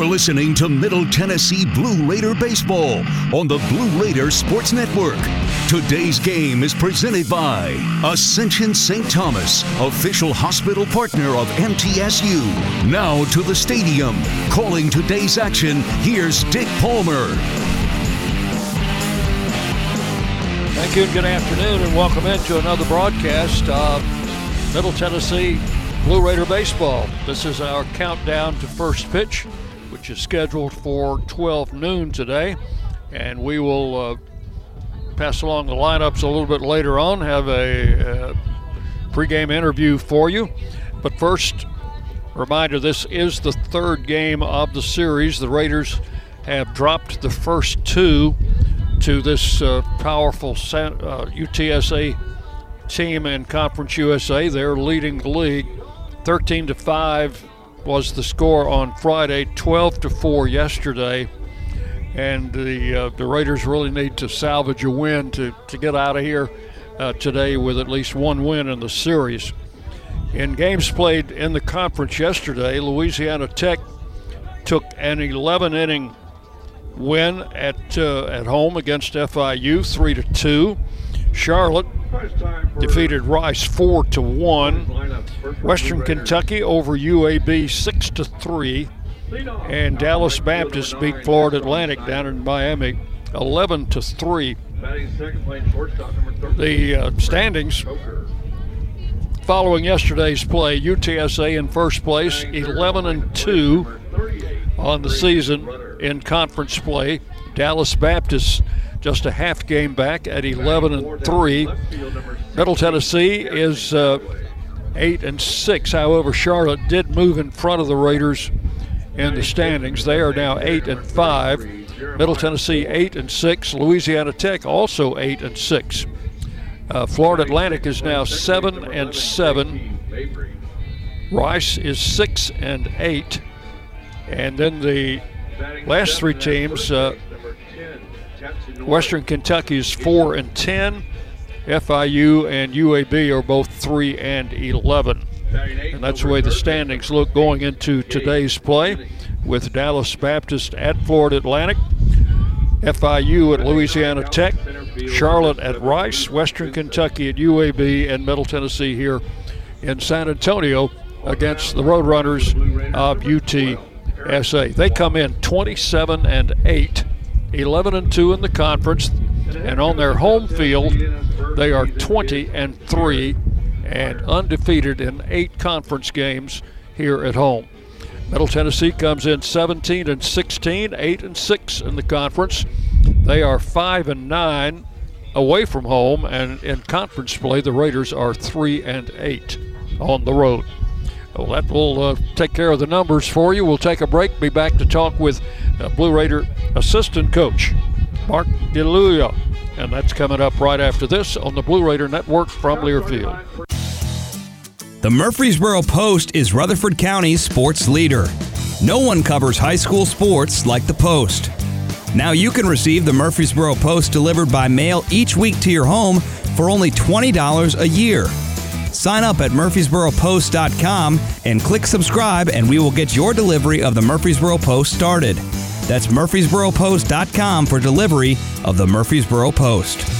You're listening to Middle Tennessee Blue Raider Baseball on the Blue Raider Sports Network. Today's game is presented by Ascension St. Thomas, official hospital partner of MTSU. Now to the stadium. Calling today's action, here's Dick Palmer. Thank you and good afternoon, and welcome into another broadcast of Middle Tennessee Blue Raider Baseball. This is our countdown to first pitch, which is scheduled for 12 noon today, and we will uh, pass along the lineups a little bit later on, have a uh, pregame interview for you. But first, reminder this is the third game of the series. The Raiders have dropped the first two to this uh, powerful uh, UTSA team in Conference USA. They're leading the league 13 to 5 was the score on Friday, 12 to 4 yesterday and the uh, the Raiders really need to salvage a win to, to get out of here uh, today with at least one win in the series. In games played in the conference yesterday, Louisiana Tech took an 11 inning win at uh, at home against FIU, three to two. Charlotte defeated Rice four to one. Western Kentucky over UAB six to three. And Dallas Baptist beat Florida Atlantic down in Miami 11 to 3. The uh, standings following yesterday's play UTSA in first place, 11 and 2 on the season in conference play. Dallas Baptist just a half game back at 11 and 3. Middle Tennessee is uh, 8 and 6. However, Charlotte did move in front of the Raiders in the standings. They are now eight and five. Middle Tennessee eight and six. Louisiana Tech also eight and six. Uh, Florida Atlantic is now seven and seven. Rice is six and eight. And then the last three teams, uh, Western Kentucky is four and ten. FIU and UAB are both three and eleven. And that's the way the standings look going into today's play with Dallas Baptist at Florida Atlantic, FIU at Louisiana Tech, Charlotte at Rice, Western Kentucky at UAB, and Middle Tennessee here in San Antonio against the Roadrunners of UTSA. They come in 27 and 8, 11 and 2 in the conference, and on their home field, they are 20 and 3 and undefeated in eight conference games here at home. Middle Tennessee comes in 17 and 16, 8 and 6 in the conference. They are 5 and 9 away from home, and in conference play, the Raiders are 3 and 8 on the road. Well, that will uh, take care of the numbers for you. We'll take a break, be back to talk with Blue Raider assistant coach Mark DeLuia. And that's coming up right after this on the Blue Raider Network from Learfield. The Murfreesboro Post is Rutherford County's sports leader. No one covers high school sports like the Post. Now you can receive the Murfreesboro Post delivered by mail each week to your home for only $20 a year. Sign up at murfreesboropost.com and click subscribe, and we will get your delivery of the Murfreesboro Post started. That's murfreesboropost.com for delivery of the Murfreesboro Post.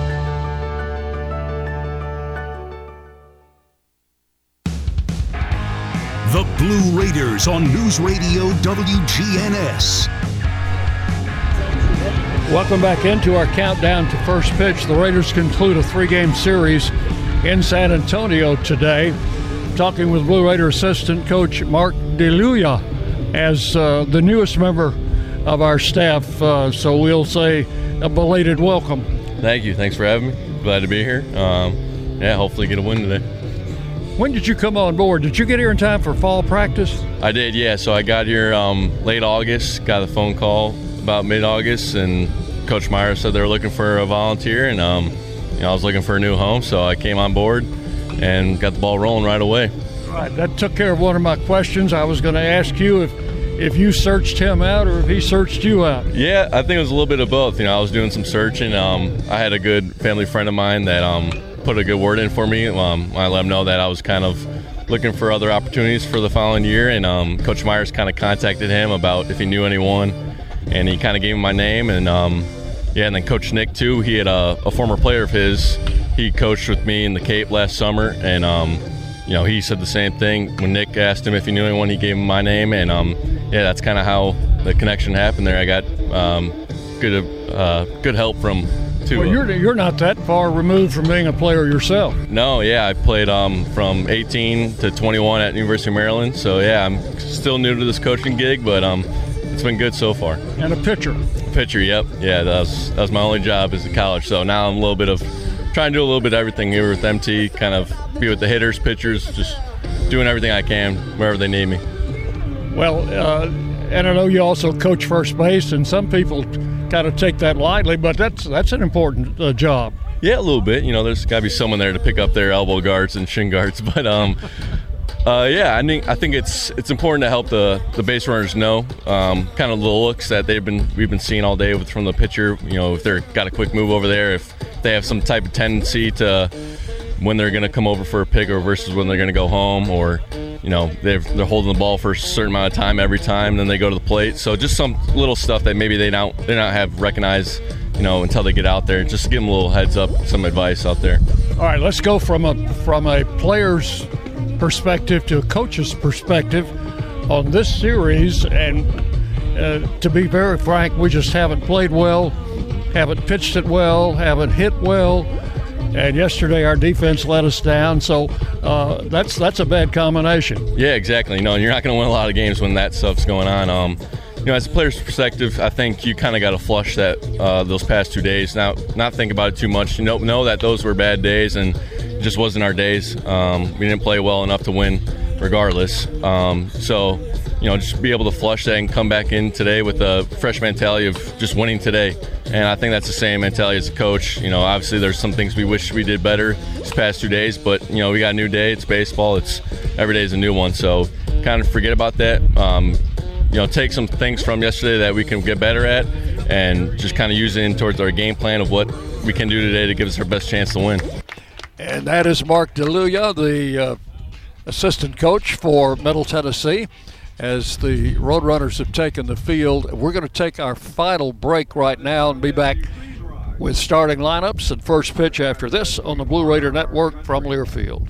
Blue Raiders on News Radio WGNS. Welcome back into our countdown to first pitch. The Raiders conclude a three game series in San Antonio today. Talking with Blue Raider assistant coach Mark DeLuia as uh, the newest member of our staff. Uh, so we'll say a belated welcome. Thank you. Thanks for having me. Glad to be here. Um, yeah, hopefully get a win today. When did you come on board? Did you get here in time for fall practice? I did, yeah. So I got here um, late August, got a phone call about mid August, and Coach Meyer said they were looking for a volunteer, and um, you know, I was looking for a new home, so I came on board and got the ball rolling right away. Right, that took care of one of my questions. I was going to ask you if if you searched him out or if he searched you out. Yeah, I think it was a little bit of both. You know, I was doing some searching. Um, I had a good family friend of mine that um, put a good word in for me. Um, I let him know that I was kind of looking for other opportunities for the following year, and um, Coach Myers kind of contacted him about if he knew anyone, and he kind of gave him my name, and um, yeah, and then Coach Nick too. He had a, a, former player of his. He coached with me in the Cape last summer, and um, you know he said the same thing when Nick asked him if he knew anyone. He gave him my name, and um, yeah, that's kind of how the connection happened there. I got um, good uh, good help from to. Well, you're you're not that far removed from being a player yourself. No, yeah, I played um, from 18 to 21 at University of Maryland. So yeah, I'm still new to this coaching gig, but um, it's been good so far. And a pitcher. Pitcher, yep, yeah. That was that was my only job is a college. So now I'm a little bit of trying to do a little bit of everything here with MT. Kind of be with the hitters, pitchers, just doing everything I can wherever they need me. Well, uh, and I know you also coach first base, and some people kind of take that lightly, but that's that's an important uh, job. Yeah, a little bit. You know, there's got to be someone there to pick up their elbow guards and shin guards, but um, uh, yeah, I think I think it's it's important to help the, the base runners know um, kind of the looks that they've been we've been seeing all day with, from the pitcher. You know, if they're got a quick move over there, if they have some type of tendency to when they're going to come over for a pick or versus when they're going to go home or you know they're, they're holding the ball for a certain amount of time every time and then they go to the plate. So just some little stuff that maybe they don't they don't have recognized you know until they get out there. Just give them a little heads up some advice out there. All right let's go from a from a player's perspective to a coach's perspective on this series. And uh, to be very frank we just haven't played well haven't pitched it well haven't hit well and yesterday our defense let us down. So uh, that's that's a bad combination. Yeah, exactly. Know, you're not going to win a lot of games when that stuff's going on. Um, you know, as a player's perspective, I think you kind of got to flush that uh, those past two days. Now, not think about it too much. You know, know that those were bad days and just wasn't our days. Um, we didn't play well enough to win, regardless. Um, so you know, just be able to flush that and come back in today with a fresh mentality of just winning today. And I think that's the same mentality as a coach. You know, obviously there's some things we wish we did better these past two days, but you know, we got a new day. It's baseball. It's every day is a new one. So kind of forget about that. Um, you know, take some things from yesterday that we can get better at, and just kind of use it in towards our game plan of what we can do today to give us our best chance to win. And that is Mark DeLuia, the uh, assistant coach for Middle Tennessee as the Roadrunners have taken the field. We're going to take our final break right now and be back with starting lineups and first pitch after this on the Blue Raider Network from Learfield.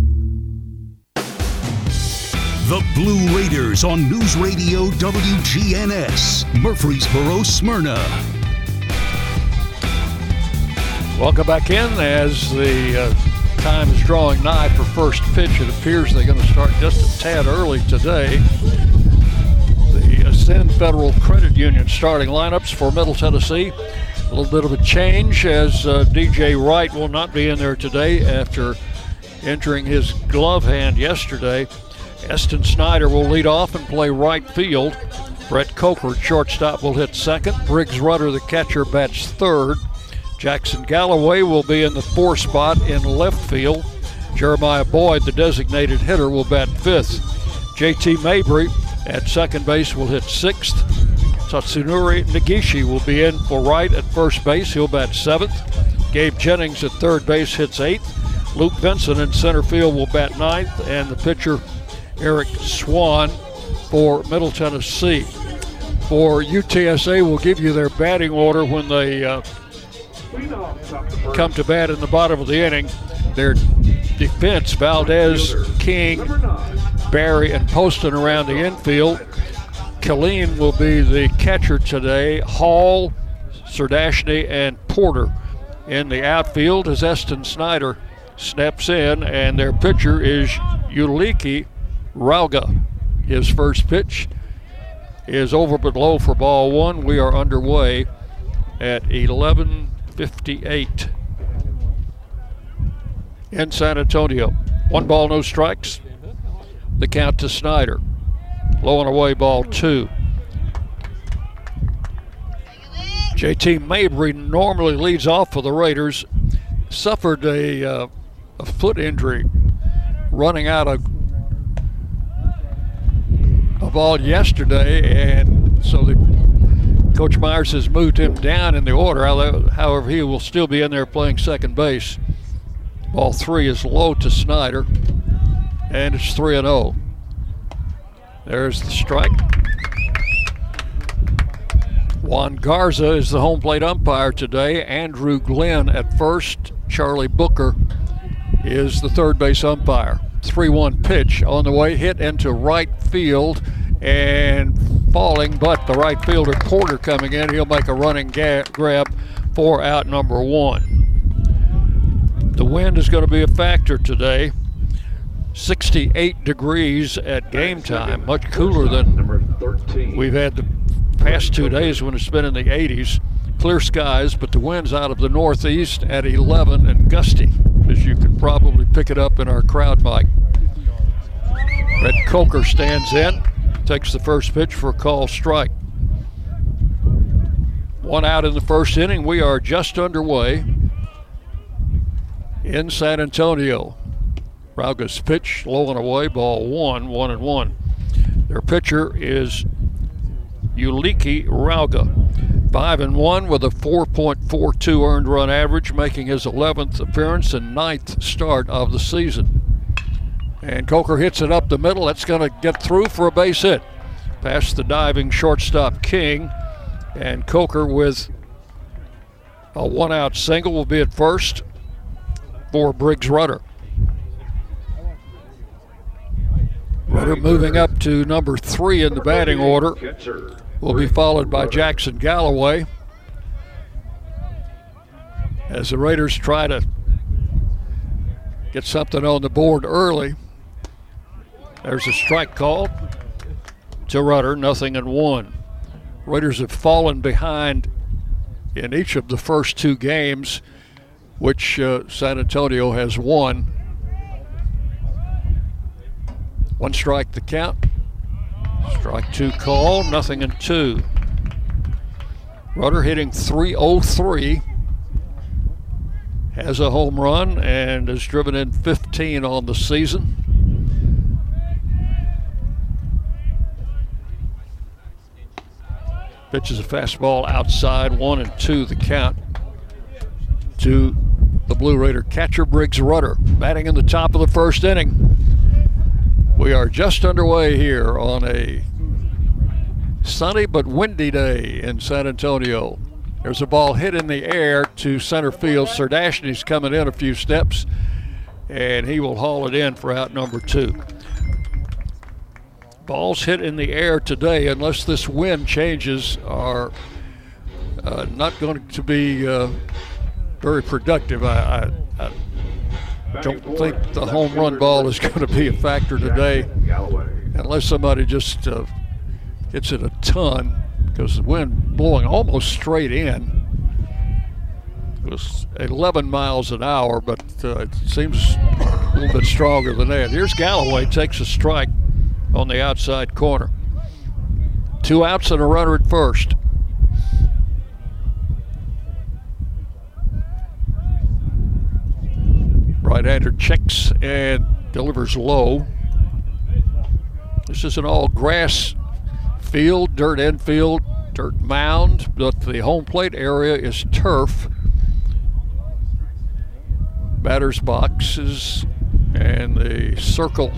The Blue Raiders on News Radio WGNS, Murfreesboro, Smyrna. Welcome back in as the uh, time is drawing nigh for first pitch. It appears they're going to start just a tad early today. The Ascend Federal Credit Union starting lineups for Middle Tennessee. A little bit of a change as uh, DJ Wright will not be in there today after entering his glove hand yesterday. Eston Snyder will lead off and play right field. Brett Coker, shortstop, will hit second. Briggs Rudder, the catcher, bats third. Jackson Galloway will be in the four spot in left field. Jeremiah Boyd, the designated hitter, will bat fifth. JT Mabry at second base will hit sixth. Tatsunori Nagishi will be in for right at first base. He'll bat seventh. Gabe Jennings at third base hits eighth. Luke Benson in center field will bat ninth. And the pitcher Eric Swan for Middle Tennessee. For UTSA, we'll give you their batting order when they uh, come to bat in the bottom of the inning. Their defense, Valdez, King, Barry, and Poston around the infield. Killeen will be the catcher today. Hall, Sardashny, and Porter in the outfield as Eston Snyder steps in, and their pitcher is Ulises Quiroga. His first pitch is over but low for ball one. We are underway at 11:58 in San Antonio. One ball, no strikes. The count to Snyder. Low and away, ball two. JT Mabry normally leads off for the Raiders. Suffered a, uh, a foot injury running out of a ball yesterday, and so the Coach Myers has moved him down in the order. However, he will still be in there playing second base. Ball three is low to Snyder, and it's 3 and 0. There's the strike. Juan Garza is the home plate umpire today. Andrew Glenn at first. Charlie Booker is the third base umpire. 3 1 pitch on the way, hit into right field and falling, but the right fielder Porter coming in. He'll make a running ga- grab for out number one. The wind is going to be a factor today. 68 degrees at game time, much cooler than we've had the past two days when it's been in the 80s. Clear skies, but the wind's out of the northeast at 11 and gusty, as you can probably pick it up in our crowd mic. Brett Coker stands in, takes the first pitch for a call strike. One out in the first inning. We are just underway in San Antonio. Quiroga's pitch low and away, ball one, one and one. Their pitcher is Ulises Quiroga. Five and one with a 4.42 earned run average, making his 11th appearance and ninth start of the season. And Coker hits it up the middle. That's going to get through for a base hit. Past the diving shortstop King. And Coker with a one out single will be at first for Briggs Rudder. Rudder moving up to number three in the batting order. Will be followed by Jackson Galloway. As the Raiders try to get something on the board early. There's a strike call to Rudder, nothing in one. Raiders have fallen behind in each of the first two games, which uh, San Antonio has won. One strike the count. Strike two call, nothing in two. Rudder hitting 303. Has a home run and has driven in 15 on the season. Pitches a fastball outside, one and two the count to the Blue Raider catcher Briggs Rudder, batting in the top of the first inning. We are just underway here on a sunny but windy day in San Antonio. There's a ball hit in the air to center field. Serdashny's coming in a few steps, and he will haul it in for out number two. Balls hit in the air today, unless this wind changes, are uh, not going to be uh, very productive. I, I, I don't think the home run ball is going to be a factor today unless somebody just uh, hits it a ton because the wind blowing almost straight in. It was 11 miles an hour, but uh, it seems a little bit stronger than that. Here's Galloway, takes a strike on the outside corner. Two outs and a runner at first. Right-hander checks and delivers low. This is an all grass field, dirt infield, dirt mound, but the home plate area is turf. Batter's boxes and the circle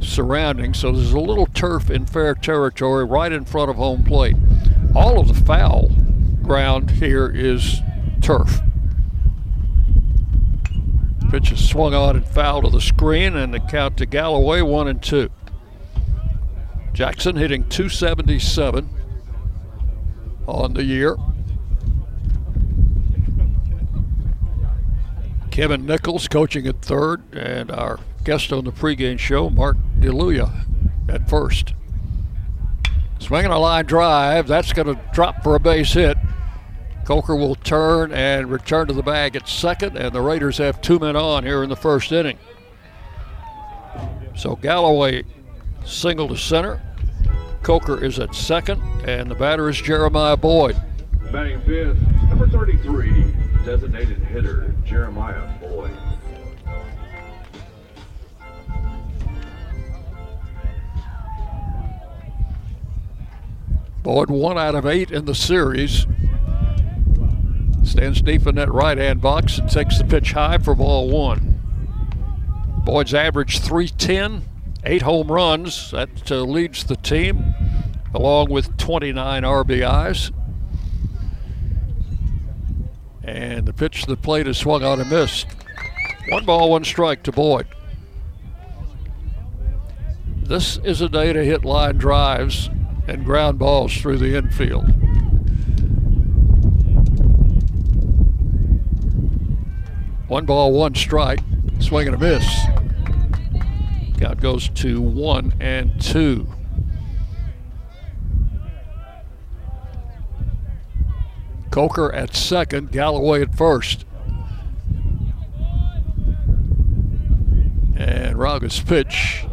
surrounding. So there's a little turf in fair territory right in front of home plate. All of the foul ground here is turf. Pitch is swung on and foul to the screen, and the count to Galloway one and two. Jackson hitting 277 on the year. Kevin Nichols coaching at third, and our guest on the pregame show, Mark DeLuia, at first. Swinging a line drive, that's going to drop for a base hit. Coker will turn and return to the bag at second, and the Raiders have two men on here in the first inning. So Galloway single to center. Coker is at second, and the batter is Jeremiah Boyd. Batting fifth, number 33, designated hitter Jeremiah Boyd. Boyd one out of eight in the series. Stands deep in that right hand box and takes the pitch high for ball one. Boyd's average 310, eight home runs. That uh, leads the team, along with 29 RBIs. And the pitch to the plate is swung on and missed. One ball, one strike to Boyd. This is a day to hit line drives and ground balls through the infield. One ball, one strike, swing and a miss. Count goes to one and two. Coker at second, Galloway at first. And Quiroga's pitch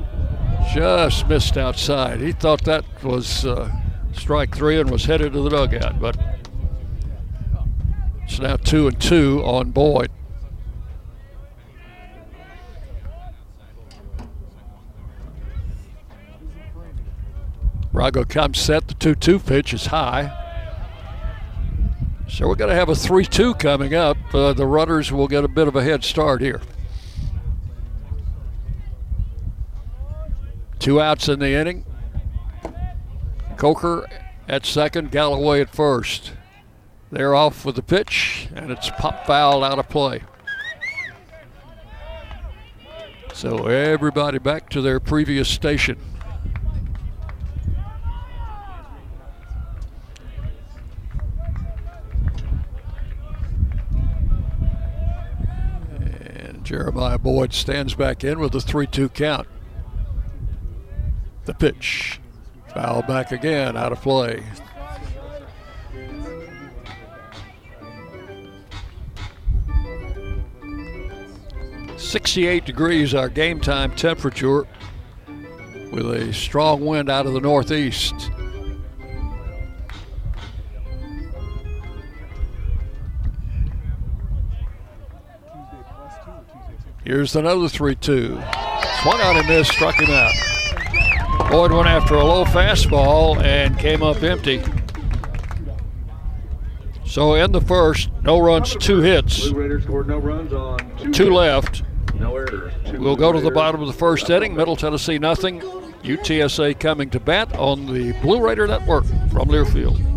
just missed outside. He thought that was uh, strike three and was headed to the dugout, but it's now two and two on Boyd. Quiroga comes set. The 2 2 pitch is high. So we're going to have a 3 2 coming up. Uh, the runners will get a bit of a head start here. Two outs in the inning. Coker at second, Galloway at first. They're off with the pitch, and it's pop foul out of play. So everybody back to their previous station. Jeremiah Boyd stands back in with a 3 2 count. The pitch. Foul back again, out of play. Sixty-eight degrees our game time temperature, with a strong wind out of the northeast. Here's another 3 2. Swung out and missed, struck him out. Boyd went after a low fastball and came up empty. So in the first, no runs, two hits. Two left. We'll go to the bottom of the first inning. Middle Tennessee nothing. UTSA coming to bat on the Blue Raider Network from Learfield.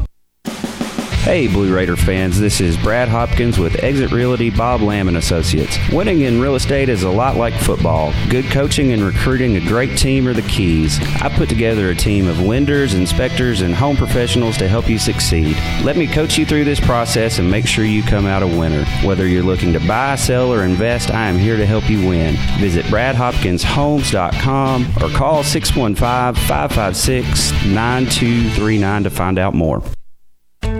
Hey, Blue Raider fans, this is Brad Hopkins with Exit Realty Bob Lamb and Associates. Winning in real estate is a lot like football. Good coaching and recruiting a great team are the keys. I put together a team of lenders, inspectors, and home professionals to help you succeed. Let me coach you through this process and make sure you come out a winner. Whether you're looking to buy, sell, or invest, I am here to help you win. Visit bradhopkinshomes.com or call 615 556 9239 to find out more.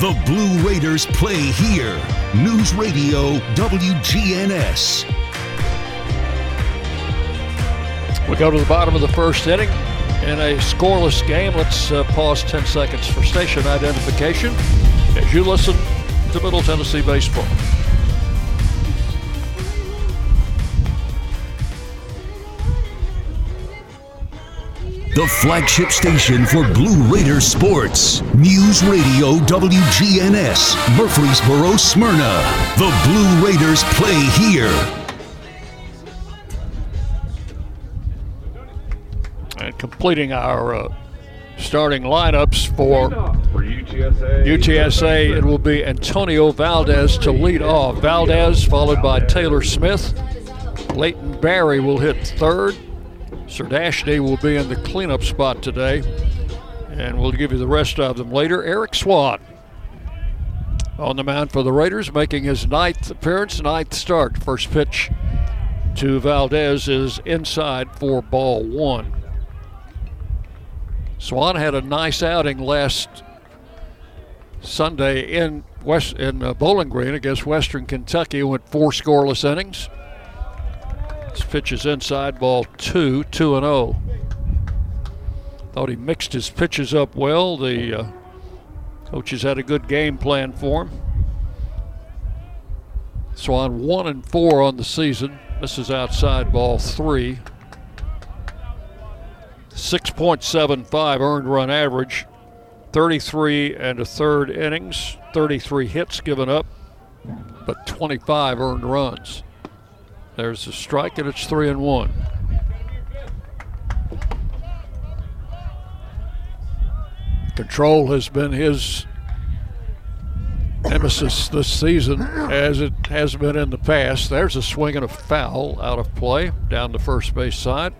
The Blue Raiders play here. News Radio WGNS. We go to the bottom of the first inning in a scoreless game. Let's uh, pause 10 seconds for station identification as you listen to Middle Tennessee Baseball. The flagship station for Blue Raider sports. News Radio WGNS, Murfreesboro, Smyrna. The Blue Raiders play here. And completing our uh, starting lineups for UTSA, it will be Antonio Valdez to lead off. Valdez followed by Taylor Smith. Leighton Barry will hit third. Serdashny will be in the cleanup spot today, and we'll give you the rest of them later. Eric Swan on the mound for the Raiders, making his ninth appearance, ninth start. First pitch to Valdez is inside for ball one. Swan had a nice outing last Sunday in West in uh, Bowling Green against Western Kentucky. Went four scoreless innings. This pitch is inside ball two, 2 and 0. Thought he mixed his pitches up well. The uh, coaches had a good game plan for him. Swan 1 and 4 on the season. This is outside ball three. 6.75 earned run average, 33 and a third innings, 33 hits given up, but 25 earned runs. There's a strike, and it's three and one. Control has been his nemesis this season, as it has been in the past. There's a swing and a foul out of play down the first base side.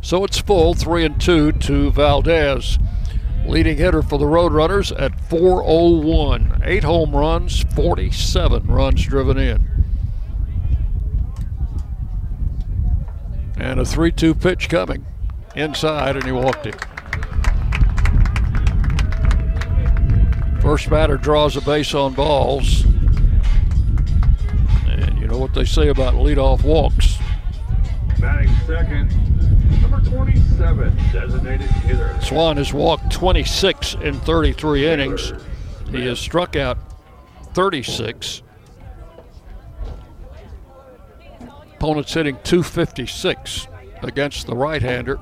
So it's full, three and two to Valdez. Leading hitter for the Roadrunners at 401. Eight home runs, 47 runs driven in. And a 3 2 pitch coming inside, and he walked it. First batter draws a base on balls. And you know what they say about leadoff walks. Batting second, number 27, designated hitter. Swan has walked 26 in 33 innings. He has struck out 36. Opponent's hitting 256 against the right hander,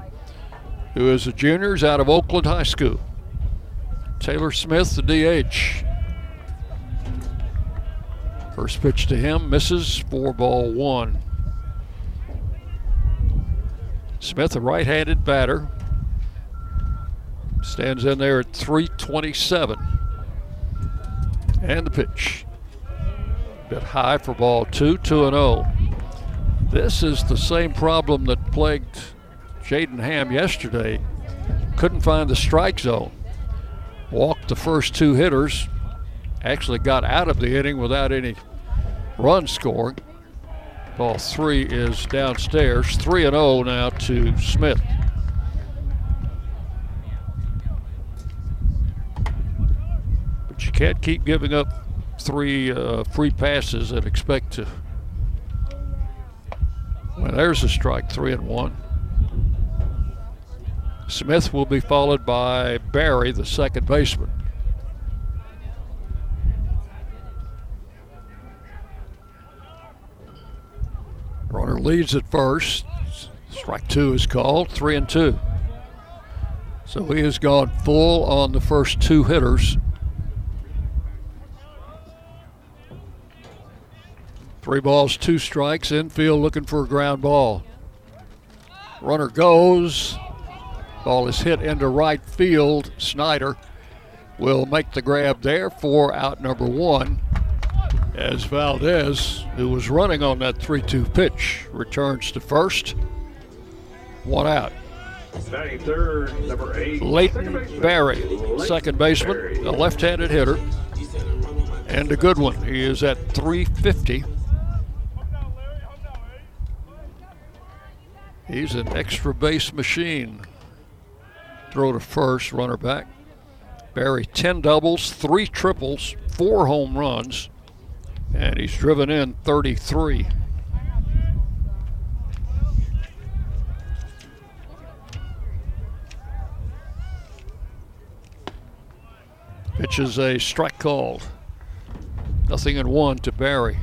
who is a junior, is out of Oakland High School. Taylor Smith, the DH. First pitch to him misses, four ball one. Smith, a right handed batter, stands in there at 327. And the pitch. Bit high for ball two, 2 and 0. This is the same problem that plagued Jaden Ham yesterday. Couldn't find the strike zone walked the first two hitters, actually got out of the inning without any run scored. Ball three is downstairs, 3 and 0 now to Smith. But you can't keep giving up three uh, free passes and expect to. Well, there's a strike, 3 and 1. Smith will be followed by Barry, the second baseman. Runner leads at first. Strike two is called, three and two. So he has gone full on the first two hitters. Three balls, two strikes, infield looking for a ground ball. Runner goes, Ball is hit into right field. Snyder will make the grab there for out number one as Valdez, who was running on that 3 2 pitch, returns to first. One out. Third, number eight, Leighton Barry, second baseman, a left handed hitter, and a good one. He is at 350. He's an extra base machine throw to first, runner back. Barry, 10 doubles, three triples, four home runs, and he's driven in 33. Pitches a strike called. Nothing in one to Barry.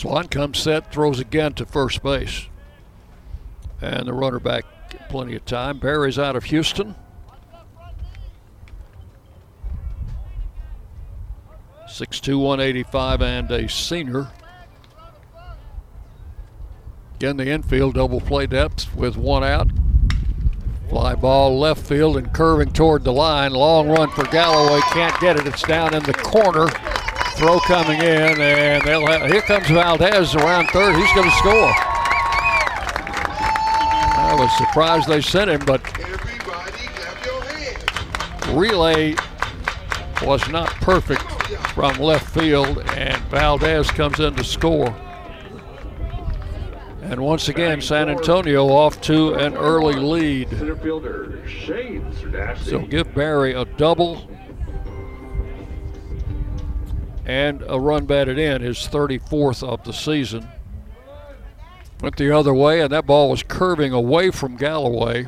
Swan comes set, throws again to first base. And the runner back plenty of time. Barry's out of Houston. Six-two, one eighty-five, and a senior. Again, the infield double play depth with one out. Fly ball left field and curving toward the line. Long run for Galloway. Can't get it. It's down in the corner. Throw coming in, and they'll have, here comes Valdez around third. He's going to score. I was surprised they sent him, but relay was not perfect from left field, and Valdez comes in to score. And once again, San Antonio off to an early lead. So give Barry a double and a run batted in, his 34th of the season. Went the other way, and that ball was curving away from Galloway.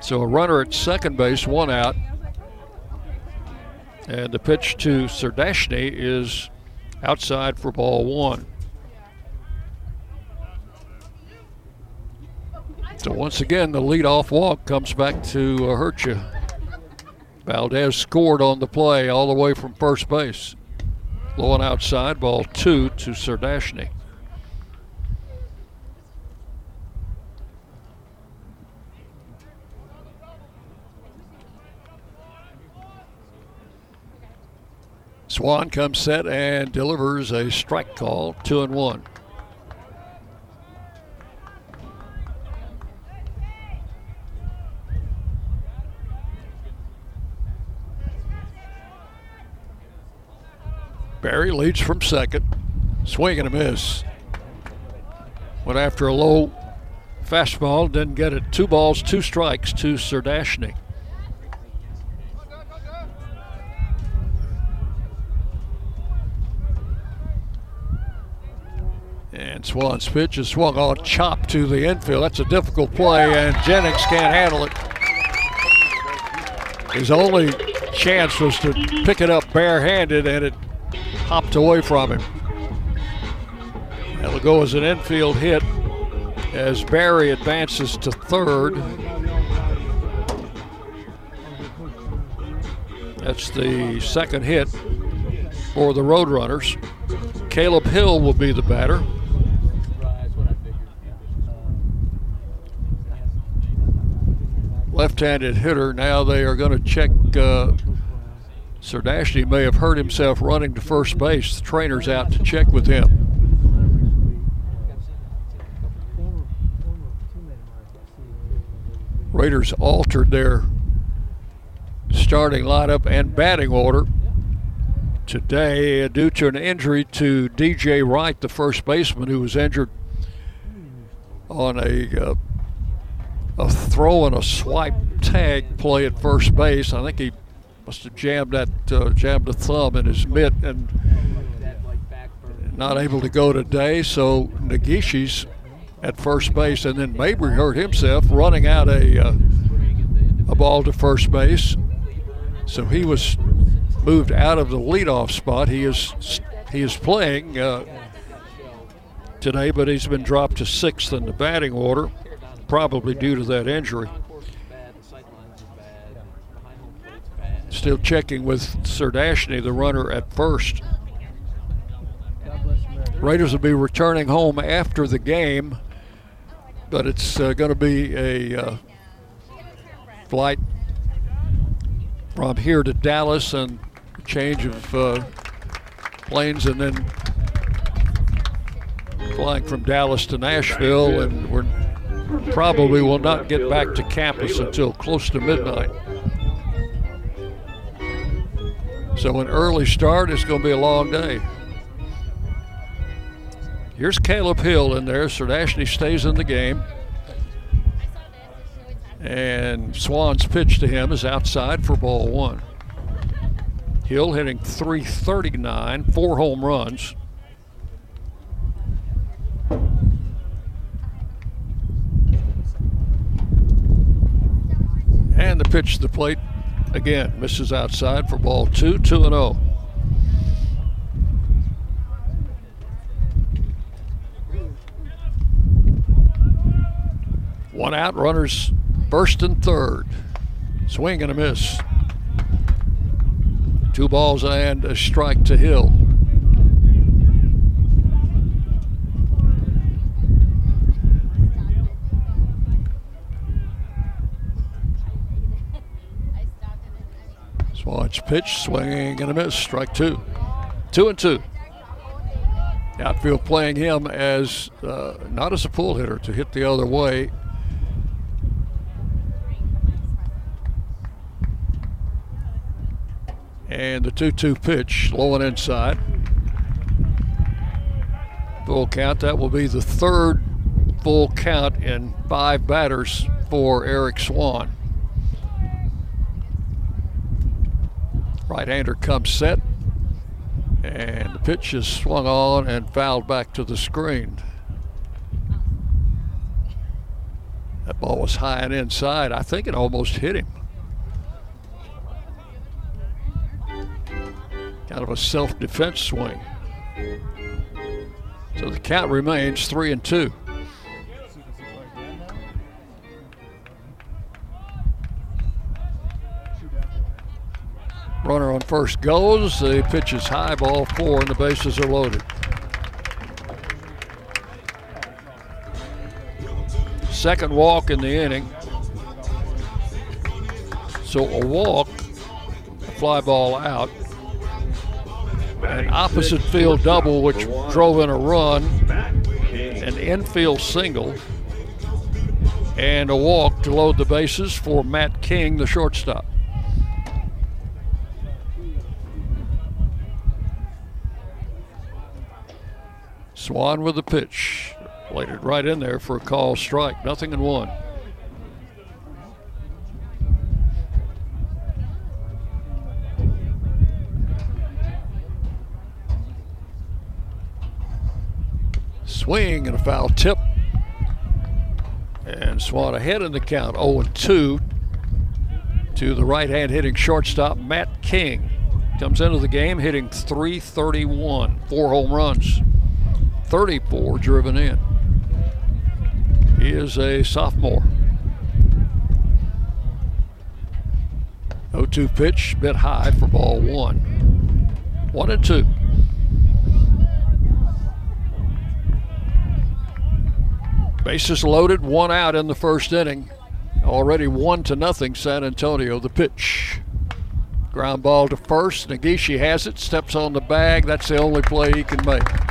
So a runner at second base, one out. And the pitch to Serdashny is outside for ball one. So once again, the leadoff walk comes back to uh, hurt you. Valdez scored on the play all the way from first base. Low and outside, ball two to Serdashny. Swan comes set and delivers a strike call, two and one. Barry leads from second. Swing and a miss. Went after a low fastball, didn't get it. Two balls, two strikes to Serdashny. And Swan's pitch is swung on chop to the infield. That's a difficult play, and Jennings can't handle it. His only chance was to pick it up barehanded, and it hopped away from him. That'll go as an infield hit as Barry advances to third. That's the second hit for the Roadrunners. Caleb Hill will be the batter. Left-handed hitter. Now they are going to check uh, Serdashny may have hurt himself running to first base. The trainer's out to check with him. Raiders altered their starting lineup and batting order today due to an injury to DJ Wright, the first baseman, who was injured on a uh, a throw and a swipe tag play at first base. I think he must have jammed that uh, jammed a thumb in his mitt and not able to go today. So Nagishi's at first base, and then Mabry hurt himself running out a uh, a ball to first base. So he was moved out of the leadoff spot. He is he is playing uh, today, but he's been dropped to sixth in the batting order, probably due to that injury. Still checking with Serdashny, the runner at first. Raiders will be returning home after the game, but it's uh, going to be a uh, flight from here to Dallas and change of uh, planes and then flying from Dallas to Nashville and we're probably will not get back to campus until close to midnight. So an early start is going to be a long day. Here's Caleb Hill in there. Serdashny stays in the game. And Swan's pitch to him is outside for ball one. Hill hitting 339, four home runs. And the pitch to the plate again misses outside for ball two, 2 and 0. One out, runners first and third. Swing and a miss. Two balls and a strike to Hill. Swan's pitch, swinging and a miss, strike two. Two and two. Outfield playing him as uh, not as a pull hitter to hit the other way. And the 2 2 pitch, low and inside. Full count. That will be the third full count in five batters for Eric Swan. Right hander comes set. And the pitch is swung on and fouled back to the screen. That ball was high and inside. I think it almost hit him. Kind of a self defense swing. So the count remains three and two. Runner on first goes. The pitch is high, ball four, and the bases are loaded. Second walk in the inning. So a walk, a fly ball out. An opposite field double, which drove in a run, an infield single, and a walk to load the bases for Matt King, the shortstop. Swan with the pitch. Laid it right in there for a call strike. Nothing in one. Swing and a foul tip. And Swan ahead in the count 0 2 to the right hand hitting shortstop Matt King. Comes into the game hitting 331, four home runs, 34 driven in. He is a sophomore. 0 2 pitch, bit high for ball one. One and two. Bases loaded, one out in the first inning. Already one to nothing, San Antonio. The pitch. Ground ball to first. Nagishi has it, steps on the bag. That's the only play he can make.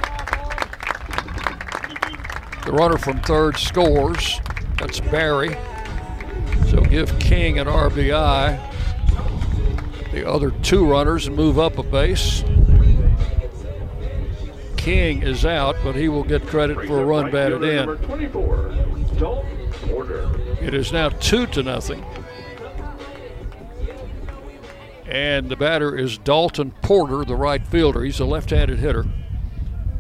The runner from third scores. That's Barry. So give King an RBI. The other two runners move up a base. King is out, but he will get credit for a run batted in. It is now two to nothing. And the batter is Dalton Porter, the right fielder. He's a left handed hitter.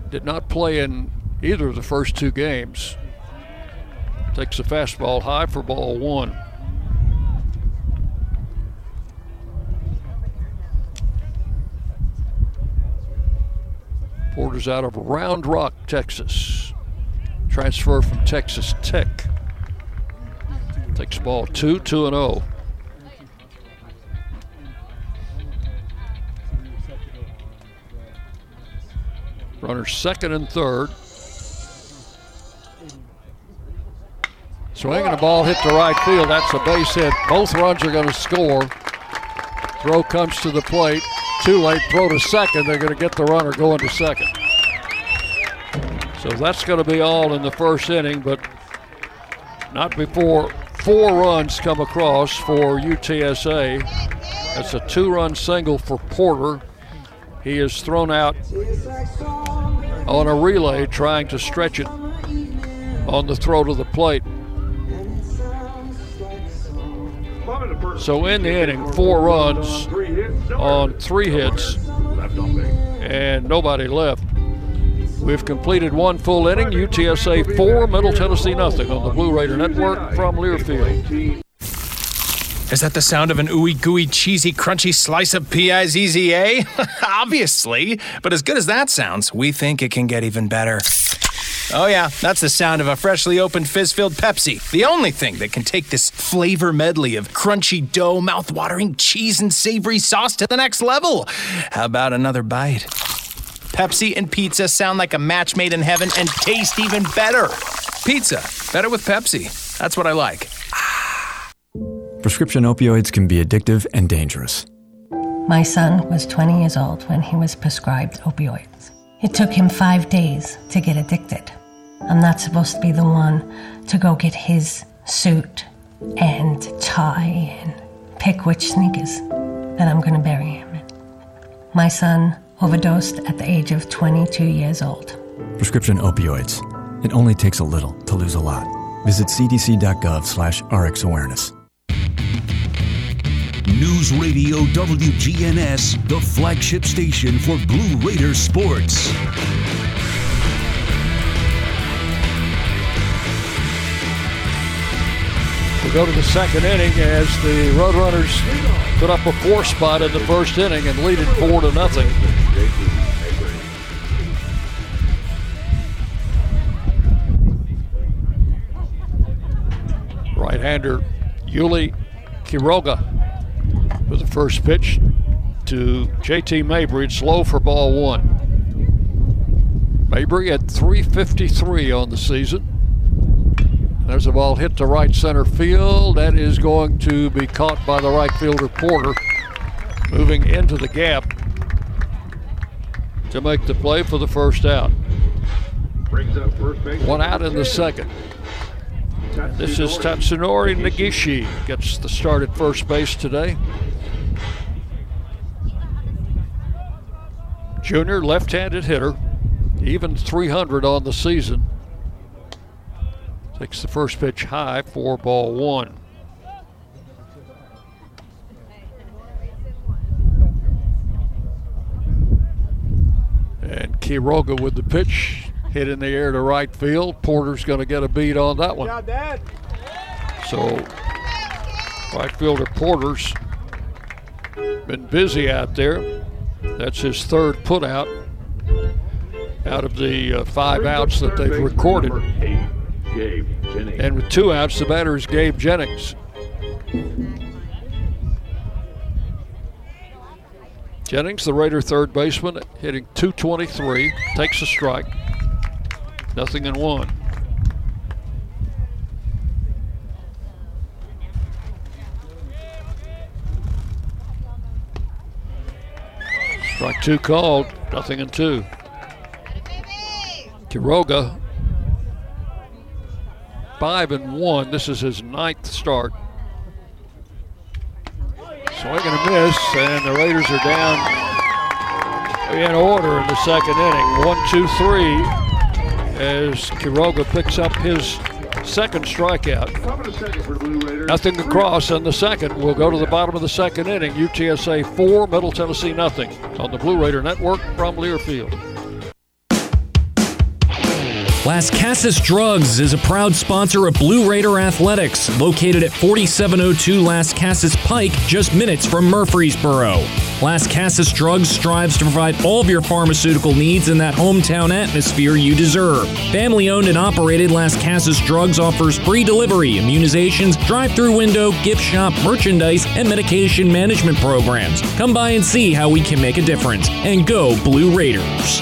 Did not play in either of the first two games. Takes a fastball high for ball one. Porter's out of Round Rock, Texas. Transfer from Texas Tech. Takes ball two, two and oh. Runners second and third. Swinging the ball hit the right field. That's a base hit. Both runs are going to score. Throw comes to the plate. Too late. Throw to second. They're going to get the runner going to second. So that's going to be all in the first inning, but not before four runs come across for UTSA. That's a two run single for Porter. He is thrown out on a relay trying to stretch it on the throw to the plate. So in the inning, four runs on three hits, and nobody left. We've completed one full inning. UTSA four, Middle Tennessee nothing on the Blue Raider Network from Learfield. Is that the sound of an ooey gooey cheesy crunchy slice of P-I-Z-Z-A? Obviously, but as good as that sounds, we think it can get even better. Oh, yeah, that's the sound of a freshly opened fizz filled Pepsi. The only thing that can take this flavor medley of crunchy dough, mouth-watering cheese, and savory sauce to the next level. How about another bite? Pepsi and pizza sound like a match made in heaven and taste even better. Pizza, better with Pepsi. That's what I like. Prescription opioids can be addictive and dangerous. My son was 20 years old when he was prescribed opioids. It took him five days to get addicted. I'm not supposed to be the one to go get his suit and tie and pick which sneakers that I'm going to bury him in. My son overdosed at the age of 22 years old. Prescription opioids. It only takes a little to lose a lot. Visit cdc.gov slash rxawareness. News Radio WGNS, the flagship station for Blue Raider sports. We go to the second inning as the Roadrunners put up a four spot in the first inning and lead it four to nothing. Right-hander Yuli Quiroga with the first pitch. to JT Mabry. It's low for ball one. Mabry at 353 on the season. There's a ball hit to right center field. That is going to be caught by the right fielder Porter. Moving into the gap to make the play for the first out. One out in the second. This is Tatsunori Nagishi. Gets the start at first base today. Junior left handed hitter, even 300 on the season. Takes the first pitch high for ball one. And Quiroga with the pitch, hit in the air to right field. Porter's going to get a beat on that one. So, right fielder Porter's been busy out there. That's his third putout out of the uh, five outs that they've recorded. And with two outs, the batter is Gabe Jennings. Jennings, the Raider third baseman, hitting 223, takes a strike. Nothing in one. Strike two called, nothing in two. Quiroga, five and one. This is his ninth start. Swing and a miss, and the Raiders are down in order in the second inning. One, two, three, as Quiroga picks up his second strikeout. Nothing across in the second. We'll go to the bottom of the second inning. UTSA 4, Middle Tennessee nothing on the Blue Raider Network from Learfield. Lascassas Drugs is a proud sponsor of Blue Raider Athletics, located at 4702 Lascassas Pike, just minutes from Murfreesboro. Lascassas Drugs strives to provide all of your pharmaceutical needs in that hometown atmosphere you deserve. Family owned and operated, Lascassas Drugs offers free delivery, immunizations, drive through window, gift shop, merchandise, and medication management programs. Come by and see how we can make a difference. And go Blue Raiders.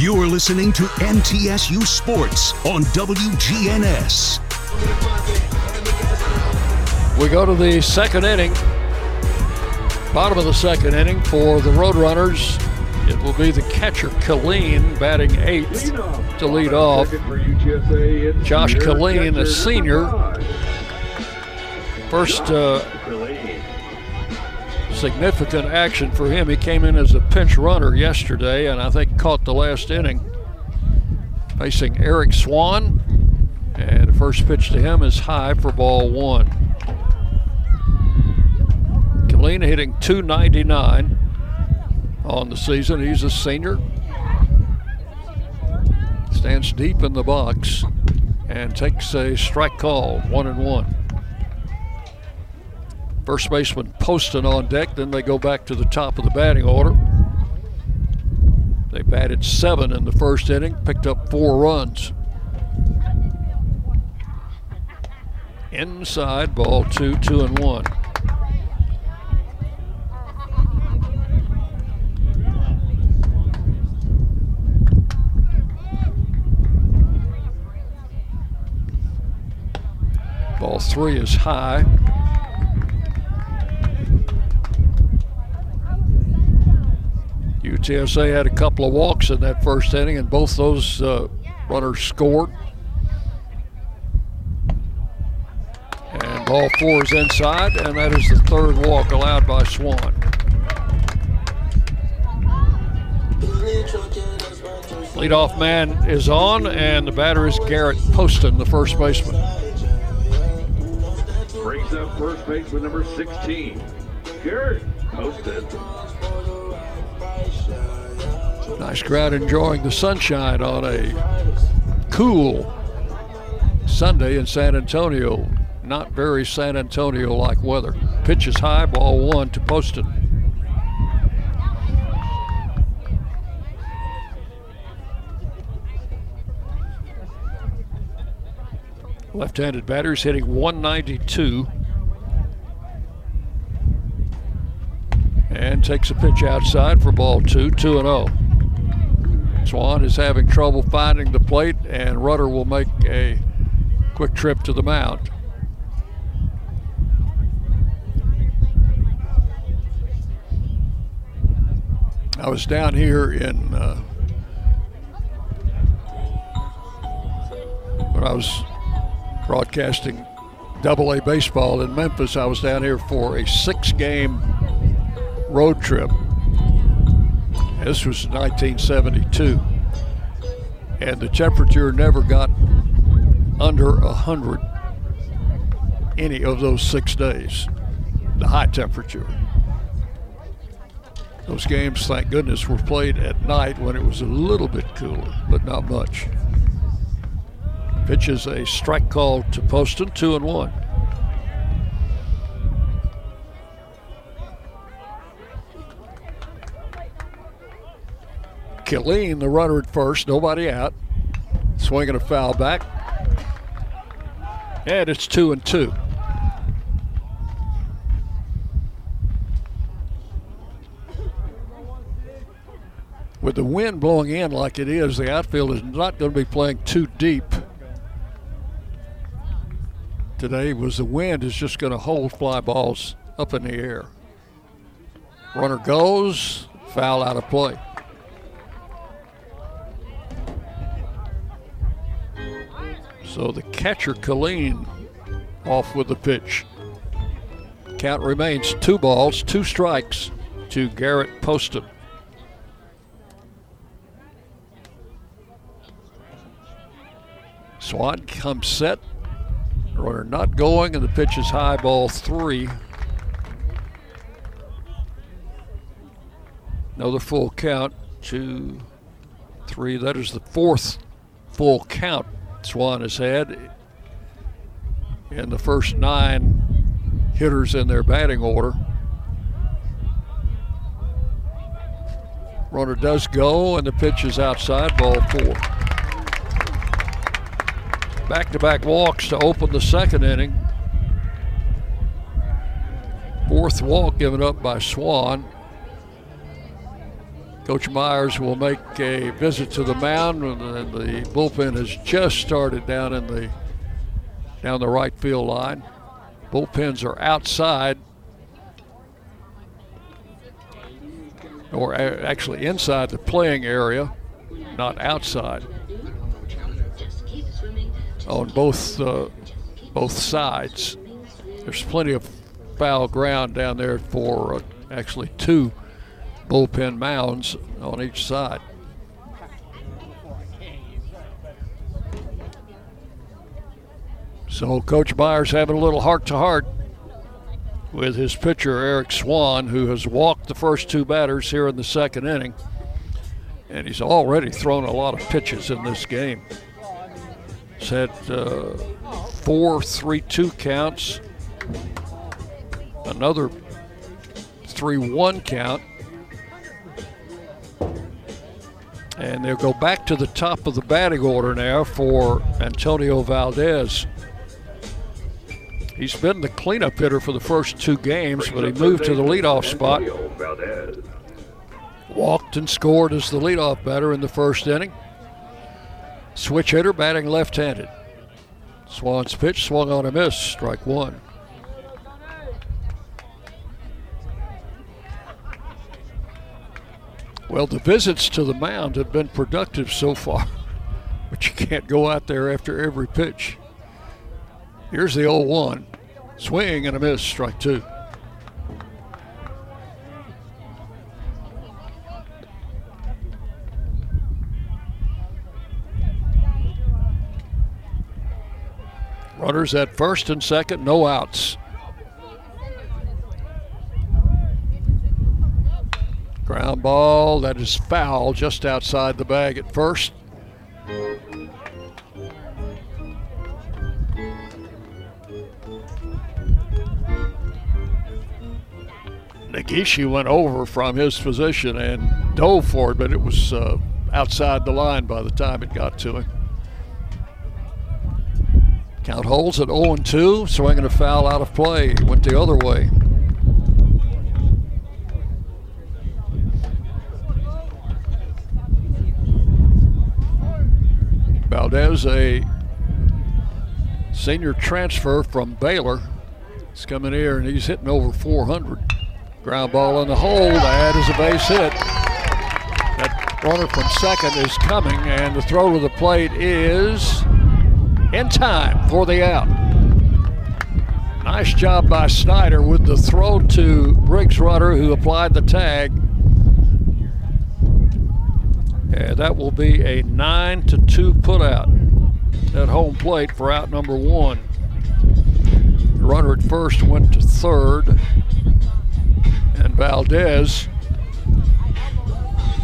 You are listening to MTSU Sports on WGNS. We go to the second inning, bottom of the second inning for the Roadrunners. It will be the catcher, Killeen, batting eighth to lead off. Josh Killeen, a senior. First uh, significant action for him. He came in as a pinch runner yesterday and I think caught the last inning facing Eric Swan. And the first pitch to him is high for ball one. Killeen hitting 299 on the season. He's a senior. Stands deep in the box and takes a strike call, one and one. First baseman Poston on deck. Then they go back to the top of the batting order. They batted seven in the first inning, picked up four runs. Inside, ball two, two and one. Ball three is high. UTSA had a couple of walks in that first inning, and both those uh, runners scored. And ball four is inside, and that is the third walk allowed by Swan. Leadoff man is on, and the batter is Garrett Poston, the first baseman. Brings up first baseman number 16, Garrett Poston. Nice crowd enjoying the sunshine on a cool Sunday in San Antonio. Not very San Antonio like weather. Pitch is high, ball one to Poston. Left handed batters hitting 192. And takes a pitch outside for ball two, 2 and 0. Swan is having trouble finding the plate, and Rudder will make a quick trip to the mound. I was down here in uh, when I was broadcasting Double A baseball in Memphis. I was down here for a six-game road trip. This was 1972, and the temperature never got under 100 any of those six days. The high temperature. Those games, thank goodness, were played at night when it was a little bit cooler, but not much. Pitches a strike call to Poston, two and one. Killeen, the runner at first, nobody out. Swinging a foul back. And it's two and two. With the wind blowing in like it is, the outfield is not going to be playing too deep today. Was the wind is just going to hold fly balls up in the air. Runner goes, foul out of play. So the catcher Killeen off with the pitch. Count remains two balls, two strikes to Garrett Poston. Swan comes set. Runner not going, and the pitch is high ball three. Another full count, two, three. That is the fourth full count Swan has had in the first nine hitters in their batting order. Runner does go, and the pitch is outside, ball four. Back to back walks to open the second inning. Fourth walk given up by Swan. Coach Myers will make a visit to the mound, and the bullpen has just started down in the down the right field line. Bullpens are outside, or actually inside the playing area, not outside. On both uh, both sides, there's plenty of foul ground down there for uh, actually two bullpen mounds on each side. So Coach Myers having a little heart to heart with his pitcher Eric Swan, who has walked the first two batters here in the second inning, and he's already thrown a lot of pitches in this game. He's had uh, four 3-2 counts, another 3-1 count, And they'll go back to the top of the batting order now for Antonio Valdez. He's been the cleanup hitter for the first two games, but he moved to the leadoff spot. Walked and scored as the leadoff batter in the first inning. Switch hitter batting left handed. Swan's pitch swung on a miss, strike one. Well, the visits to the mound have been productive so far, but you can't go out there after every pitch. Here's the 0 1. Swing and a miss, strike two. Runners at first and second, no outs. Ground ball that is foul just outside the bag at first. Nagishi went over from his position and dove for it, but it was uh, outside the line by the time it got to him. Count holds at 0 2, swinging a foul out of play. Went the other way. Valdez, a senior transfer from Baylor, is coming here and he's hitting over 400. Ground ball in the hole. That is a base hit. That runner from second is coming, and the throw to the plate is in time for the out. Nice job by Snyder with the throw to Briggs Rudder, who applied the tag. And that will be a 9 to 2 putout at home plate for out number one. The runner at first went to third and Valdez,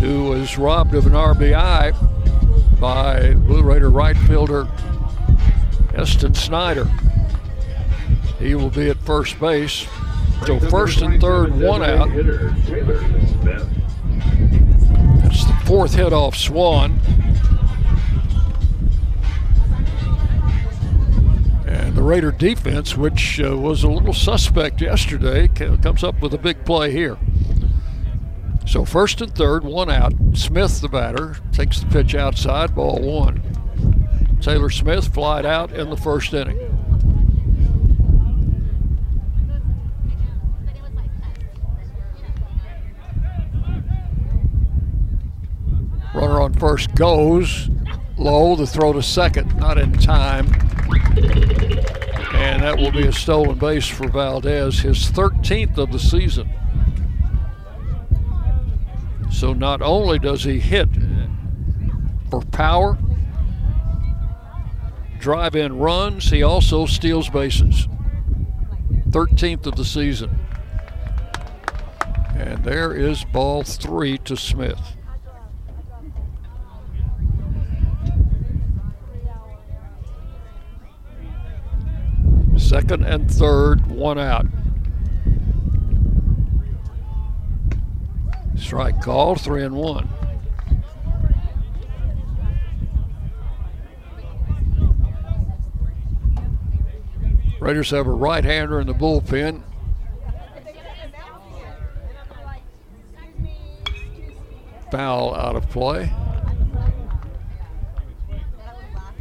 who was robbed of an RBI by Blue Raider right fielder Eston Snyder. He will be at first base. So first and third, one out. Fourth hit off Swan. And the Raider defense, which uh, was a little suspect yesterday, comes up with a big play here. So first and third, one out. Smith, the batter, takes the pitch outside, ball one. Taylor Smith flied out in the first inning. On first goes low. The throw to second, not in time. And that will be a stolen base for Valdez, his 13th of the season. So not only does he hit for power, drive in runs, he also steals bases. 13th of the season. And there is ball three to Smith. Second and third, one out. Strike call, three and one. Raiders have a right hander in the bullpen. Foul out of play.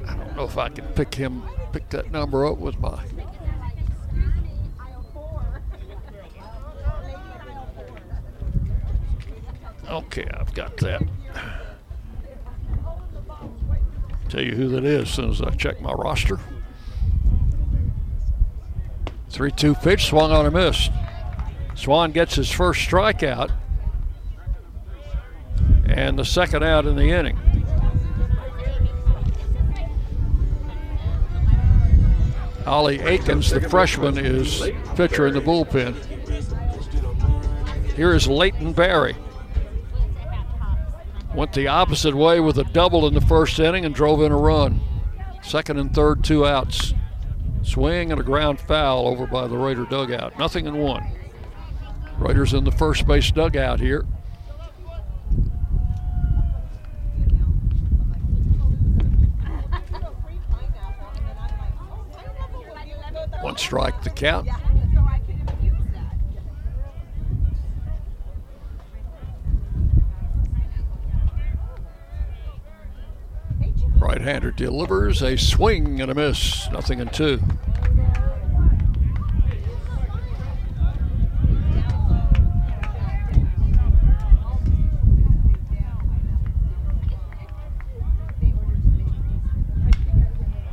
I don't know if I can pick him, pick that number up with my Okay, I've got that. Tell you who that is as soon as I check my roster. 3 2 pitch, swung on a miss. Swan gets his first strikeout and the second out in the inning. Ollie Aikens, the freshman, is pitcher in the bullpen. Here is Leighton Barry. Went the opposite way with a double in the first inning and drove in a run. Second and third, two outs. Swing and a ground foul over by the Raider dugout. Nothing in one. Raiders in the first base dugout here. One strike the count. Right-hander delivers a swing and a miss. Nothing in two.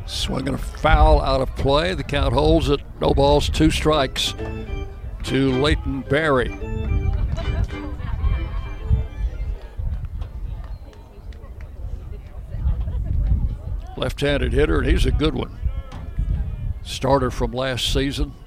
Swinging a foul out of play. The count holds it. No balls, two strikes to Leighton Barry. Left-handed hitter, and he's a good one. Starter from last season. –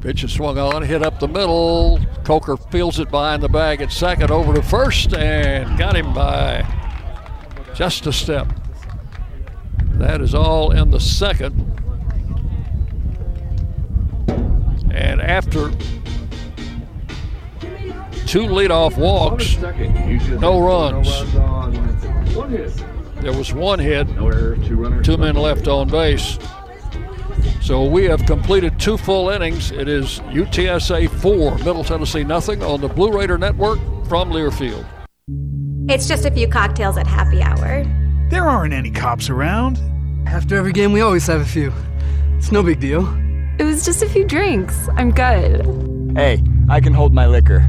Pitch is swung on, hit up the middle. Coker feels it behind the bag at second, over to first, and got him by just a step. That is all in the second. And after two leadoff walks, no runs. There was one hit, two men left on base. So we have completed two full innings. It is UTSA 4, Middle Tennessee nothing on the Blue Raider Network from Learfield. It's just a few cocktails at happy hour. There aren't any cops around. After every game, we always have a few. It's no big deal. It was just a few drinks. I'm good. Hey, I can hold my liquor.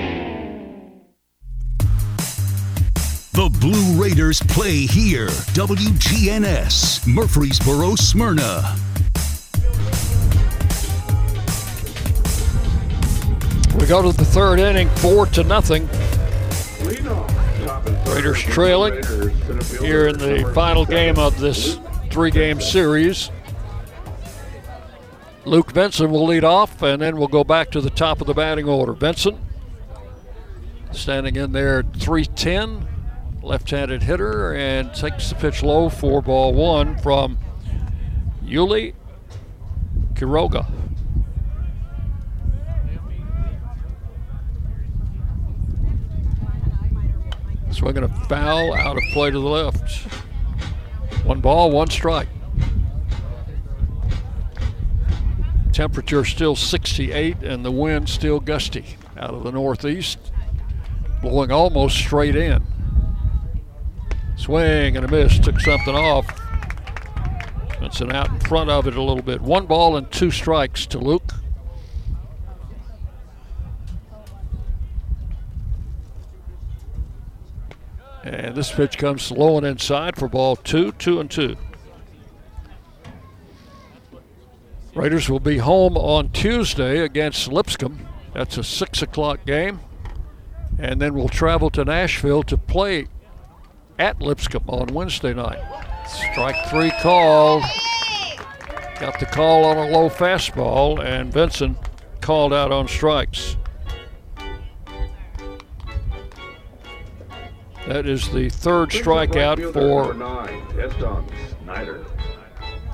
The Blue Raiders play here. WGNS, Murfreesboro, Smyrna. We go to the third inning, four to nothing. Raiders trailing here in the final game of this three-game series. Luke Benson will lead off, and then we'll go back to the top of the batting order. Benson standing in there at 310 left-handed hitter and takes the pitch low for ball one from Yuli Quiroga. Swinging a foul out of play to the left. One ball, one strike. Temperature still 68 and the wind still gusty out of the northeast, blowing almost straight in. Swing and a miss, took something off. Benson out in front of it a little bit. One ball and two strikes to Luke. And this pitch comes low and inside for ball two, two and two. Raiders will be home on Tuesday against Lipscomb. That's a six o'clock game. And then we'll travel to Nashville to play at Lipscomb on Wednesday night. Strike three called. Got the call on a low fastball, and Benson called out on strikes. That is the third strikeout for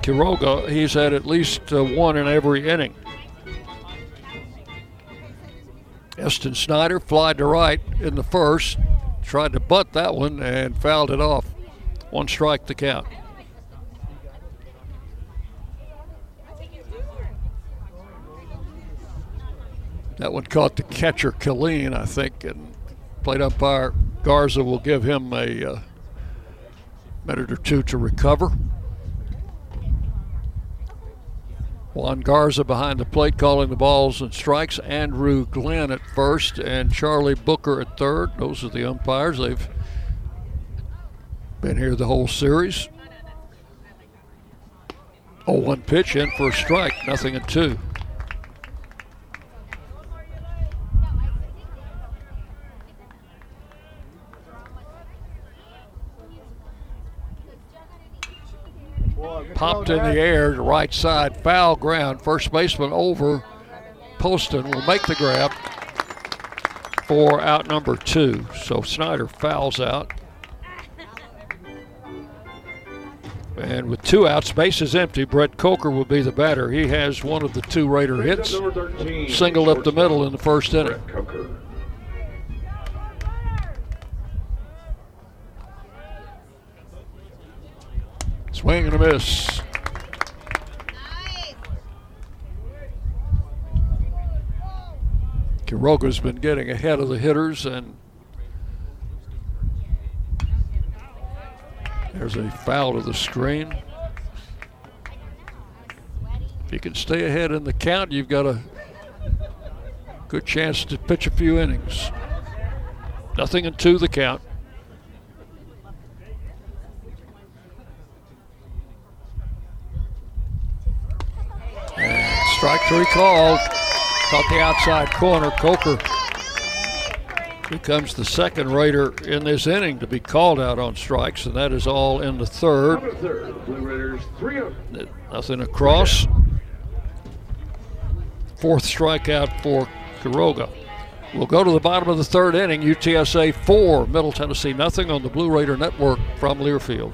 Quiroga. He's had at least uh, one in every inning. Eston Snyder flied to right in the first, tried to butt that one and fouled it off. One strike to count. That one caught the catcher Killeen, I think, and plate umpire Garza will give him a uh, minute or two to recover. Juan Garza behind the plate calling the balls and strikes. Andrew Glenn at first and Charlie Booker at third. Those are the umpires. They've been here the whole series. Oh, one pitch in for a strike, nothing in two. Popped in the air to right side, foul ground. First baseman over. Poston will make the grab for out number two. So Snyder fouls out. And with two outs, bases empty, Brett Coker will be the batter. He has one of the two Raider hits, singled up the middle in the first inning. Swing and a miss. Quiroga's been getting ahead of the hitters, and there's a foul to the screen. If you can stay ahead in the count, you've got a good chance to pitch a few innings. Nothing in two the count. Strike three called. Caught the outside corner. Coker becomes the second Raider in this inning to be called out on strikes, and that is all in the third. Nothing across. Fourth strikeout for Quiroga. We'll go to the bottom of the third inning. UTSA 4, Middle Tennessee nothing on the Blue Raider Network from Learfield.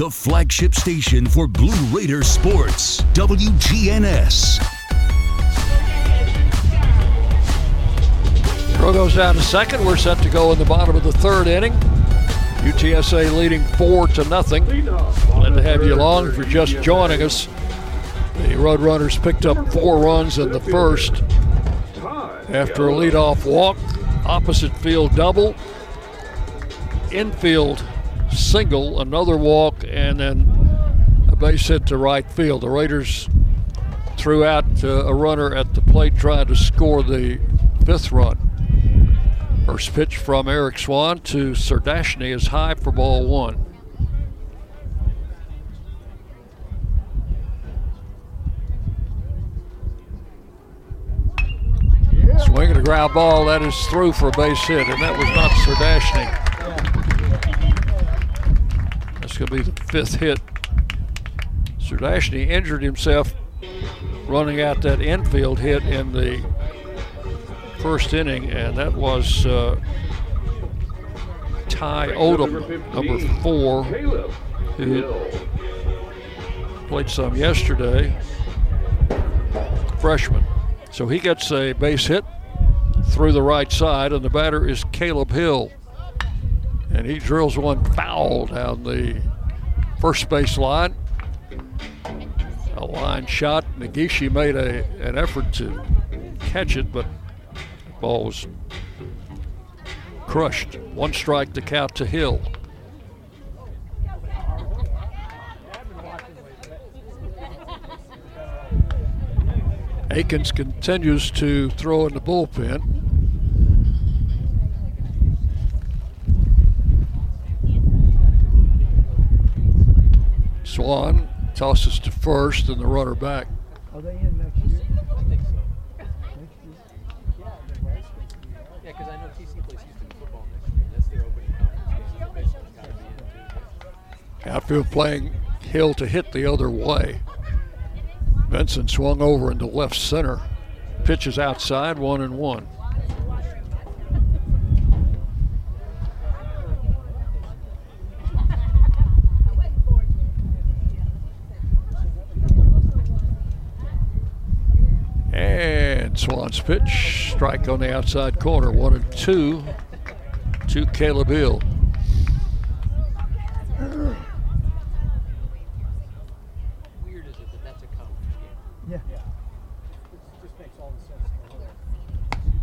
the flagship station for Blue Raider sports, WGNS. Throw goes down to second. We're set to go in the bottom of the third inning. UTSA leading four to nothing. Glad to have you along for just joining us. The Roadrunners picked up four runs in the first after a leadoff walk, opposite field double, infield single, another walk, and then a base hit to right field. The Raiders threw out uh, a runner at the plate trying to score the fifth run. First pitch from Eric Swan to Serdashny is high for ball one. Swing and a ground ball, that is through for a base hit, and that was not Serdashny going to be the fifth hit. Serdashny injured himself running out that infield hit in the first inning, and that was uh, Ty Odom, number four, who played some yesterday, freshman. So he gets a base hit through the right side, and the batter is Caleb Hill. And he drills one foul down the first base line. A line shot. Nagishi made a, an effort to catch it, but the ball was crushed. One strike to count to Hill. Akins continues to throw in the bullpen. Swan tosses to first and the runner back. Are they in next year? I think so. Yeah, because I know TC plays Houston football next year. That's their opening conference. Outfield playing Hill to hit the other way. Benson swung over into left center. Pitches outside, one and one. And Swan's pitch, strike on the outside corner, one and two to Caleb Hill.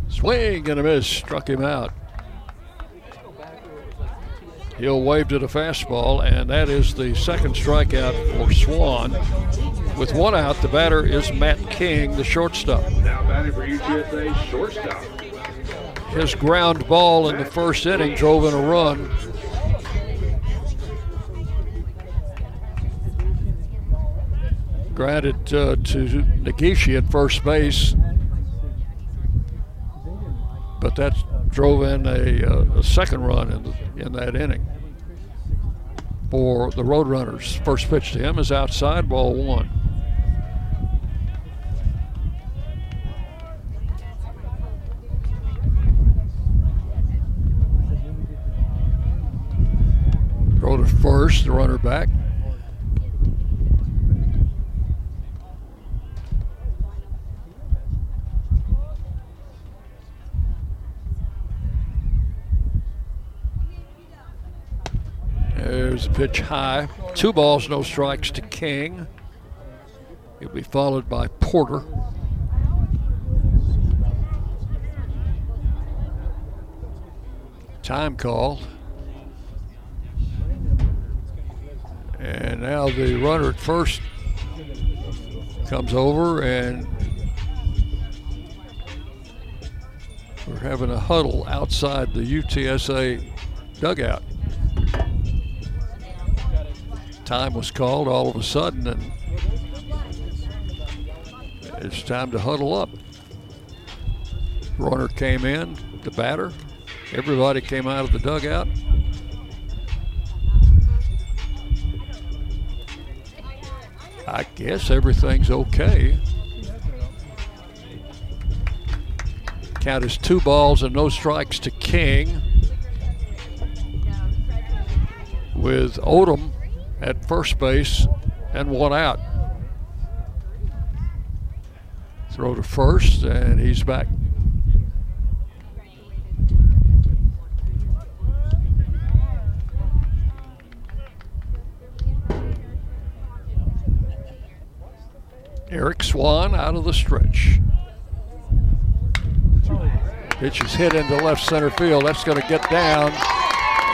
Swing and a miss, struck him out. Hill waved at a fastball, and that is the second strikeout for Swan. With one out, the batter is Matt King, the shortstop. Now batting for UTSA shortstop. His ground ball in the first inning drove in a run. Grounded uh, to Nagishi at first base, but that drove in a, uh, a second run in, the, in that inning for the Roadrunners. First pitch to him is outside, ball one. Throw to first, the runner back. There's a pitch high. Two balls, no strikes to King. He'll be followed by Porter. Time call. And now the runner at first comes over and we're having a huddle outside the UTSA dugout. Time was called all of a sudden and it's time to huddle up. Runner came in, the batter. Everybody came out of the dugout. I guess everything's okay. Count is two balls and no strikes to King. With Odom at first base and one out. Throw to first, and he's back. Eric Swan out of the stretch. Pitch is hit into left center field. That's going to get down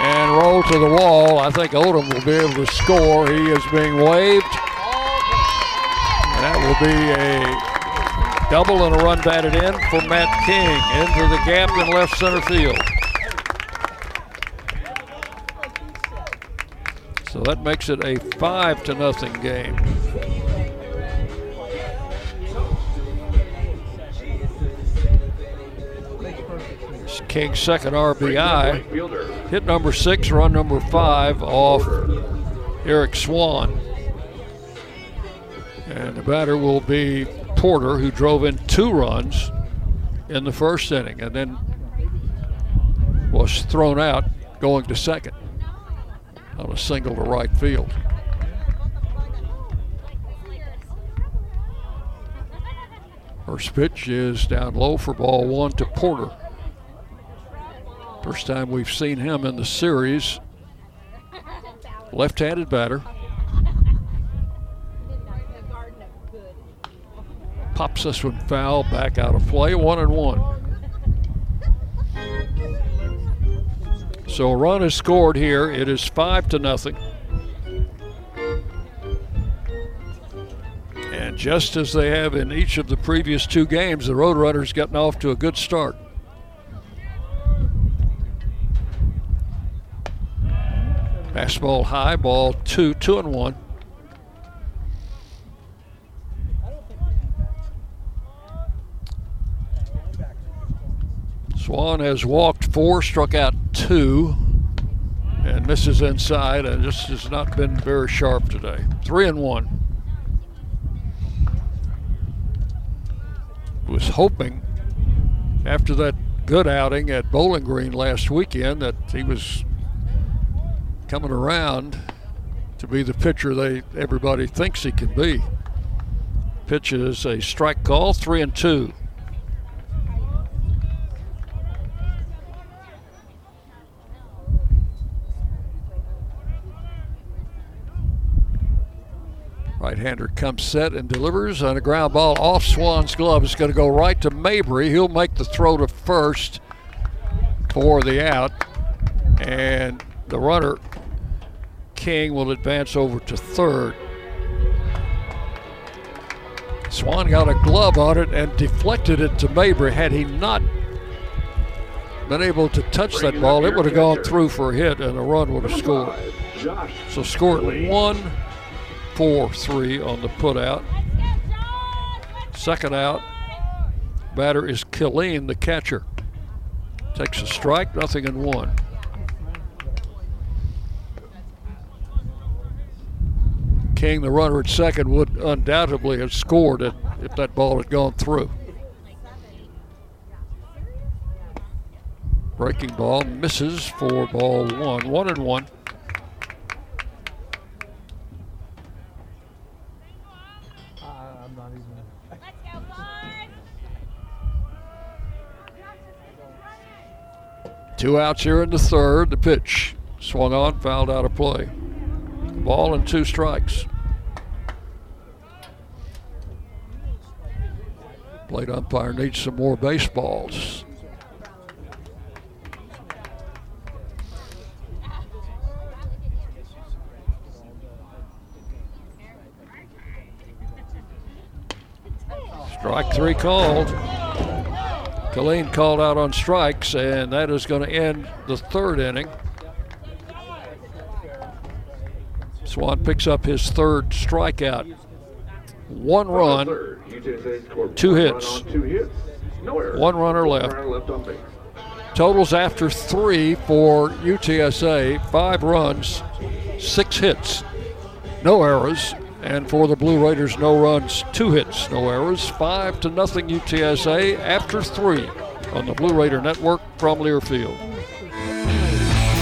and roll to the wall. I think Odom will be able to score. He is being waved. And that will be a double and a run batted in for Matt King into the gap in left center field. So that makes it a five to nothing game. King's second RBI. Hit number six, run number five off Eric Swan. And the batter will be Porter, who drove in two runs in the first inning and then was thrown out going to second on a single to right field. First pitch is down low for ball one to Porter. First time we've seen him in the series. Left handed batter. Pops this one foul, back out of play, one and one. So a run is scored here. It is five to nothing. And just as they have in each of the previous two games, the Roadrunners getting off to a good start. Fastball high, ball two, two and one. Swan has walked four, struck out two, and misses inside, and just has not been very sharp today. Three and one. Was hoping after that good outing at Bowling Green last weekend that he was coming around to be the pitcher they everybody thinks he can be. Pitch is a strike call, three and two. Right-hander comes set and delivers on a ground ball off Swan's glove. It's going to go right to Mabry. He'll make the throw to first for the out. And the runner, King, will advance over to third. Swan got a glove on it and deflected it to Mabry. Had he not been able to touch that ball, it would have gone through for a hit and a run would have scored. So scored one, four, three on the put out. Second out, batter is Killeen, the catcher. Takes a strike, nothing in one. King, the runner at second, would undoubtedly have scored it if that ball had gone through. Breaking ball misses for ball one. One and one. Two outs here in the third. The pitch swung on, fouled out of play. Ball and two strikes. Plate umpire needs some more baseballs. Strike three called. Killeen called out on strikes, and that is going to end the third inning. Swan picks up his third strikeout. One run, two hits, one runner left. Totals after three for UTSA five runs, six hits, no errors, and for the Blue Raiders, no runs, two hits, no errors. Five to nothing UTSA after three on the Blue Raider Network from Learfield.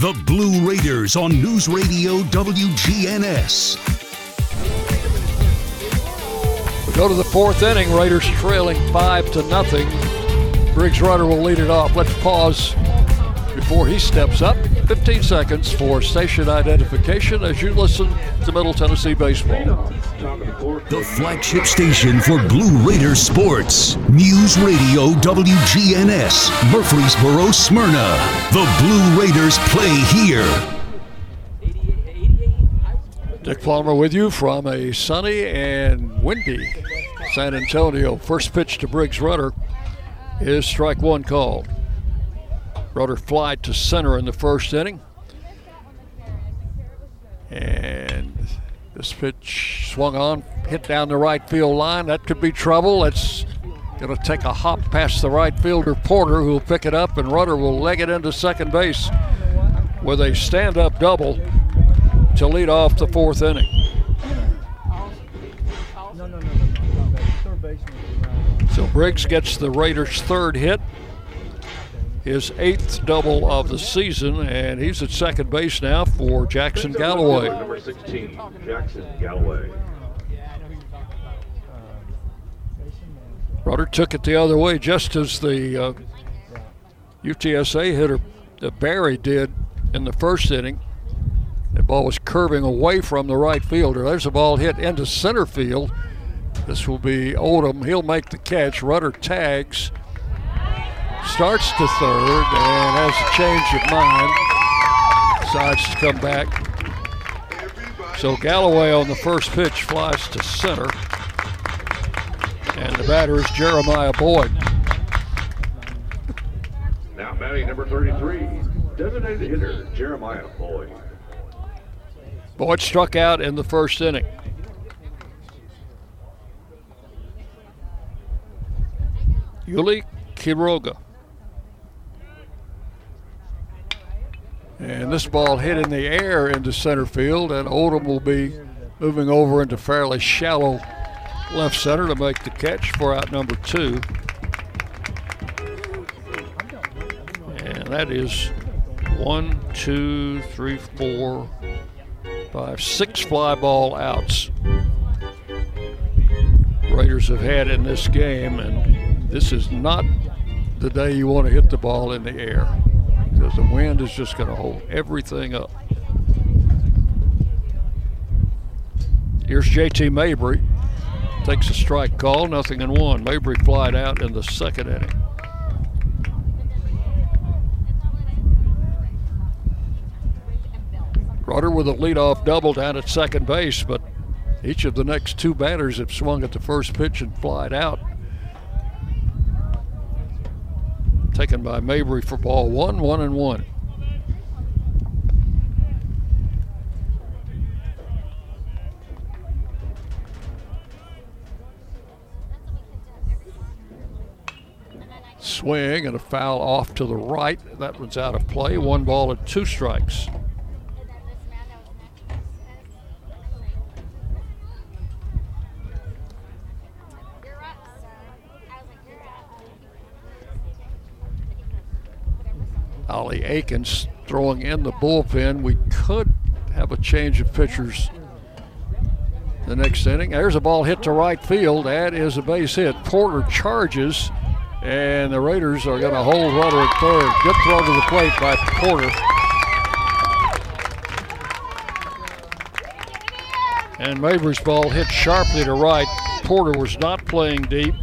The Blue Raiders on News Radio WGNS. We go to the fourth inning. Raiders trailing five to nothing. Briggs Rudder will lead it off. Let's pause before he steps up. 15 seconds for station identification as you listen to Middle Tennessee baseball. The flagship station for Blue Raider sports. News Radio WGNS, Murfreesboro, Smyrna. The Blue Raiders play here. Dick Palmer with you from a sunny and windy San Antonio. First pitch to Briggs Rudder is strike one called. Rudder fly to center in the first inning. And this pitch swung on, hit down the right field line. That could be trouble. It's going to take a hop past the right fielder Porter, who will pick it up, and Rudder will leg it into second base with a stand up double to lead off the fourth inning. So Briggs gets the Raiders' third hit, his eighth double of the season, and he's at second base now for Jackson Galloway. Number 16, Jackson Galloway. Rudder took it the other way just as the uh, UTSA hitter uh, Barry did in the first inning. The ball was curving away from the right fielder. There's a ball hit into center field. This will be Odom. He'll make the catch. Rudder tags, starts to third, and has a change of mind. Decides to come back. So Galloway on the first pitch flies to center. And the batter is Jeremiah Boyd. Now batting number 33, designated hitter Jeremiah Boyd. Boyd struck out in the first inning. Yuli Quiroga. And this ball hit in the air into center field, and Odom will be moving over into fairly shallow left center to make the catch for out number two. And that is one, two, three, four, five, six fly ball outs. Raiders have had in this game, and this is not the day you want to hit the ball in the air because the wind is just going to hold everything up. Here's JT Mabry. Takes a strike call, nothing in one. Mabry flied out in the second inning. Rudder with a leadoff double down at second base, but each of the next two batters have swung at the first pitch and flied out. Taken by Mabry for ball one, one and one. Swing and a foul off to the right. That one's out of play. One ball and two strikes. Ollie Akins throwing in the bullpen. We could have a change of pitchers the next inning. There's a ball hit to right field. That is a base hit. Porter charges, and the Raiders are going to hold Rudder at third. Good throw to the plate by Porter. And Mabry's ball hit sharply to right. Porter was not playing deep.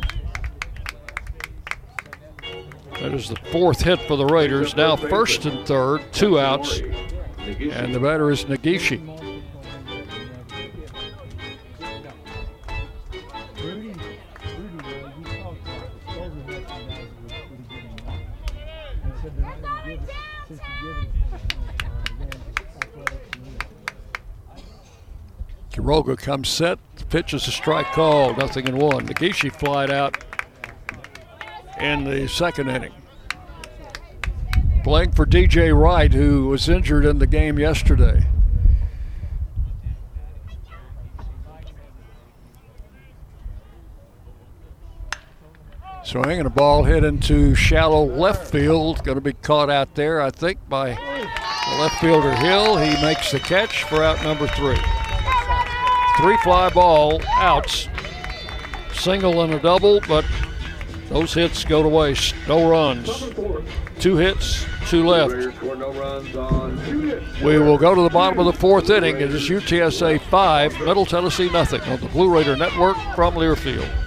That is the fourth hit for the Raiders. Now first and third, two outs. And the batter is Nagishi. Quiroga comes set. The pitch is a strike call, nothing in one. Nagishi flied out in the second inning. Playing for DJ Wright, who was injured in the game yesterday. Swing and a ball hit into shallow left field. Going to be caught out there, I think, by the left fielder Hill. He makes the catch for out number three. Three fly ball outs, single and a double, but those hits go to waste. No runs. Two hits, two left. We will go to the bottom of the fourth inning. It is UTSA 5, Middle Tennessee nothing on the Blue Raider Network from Learfield.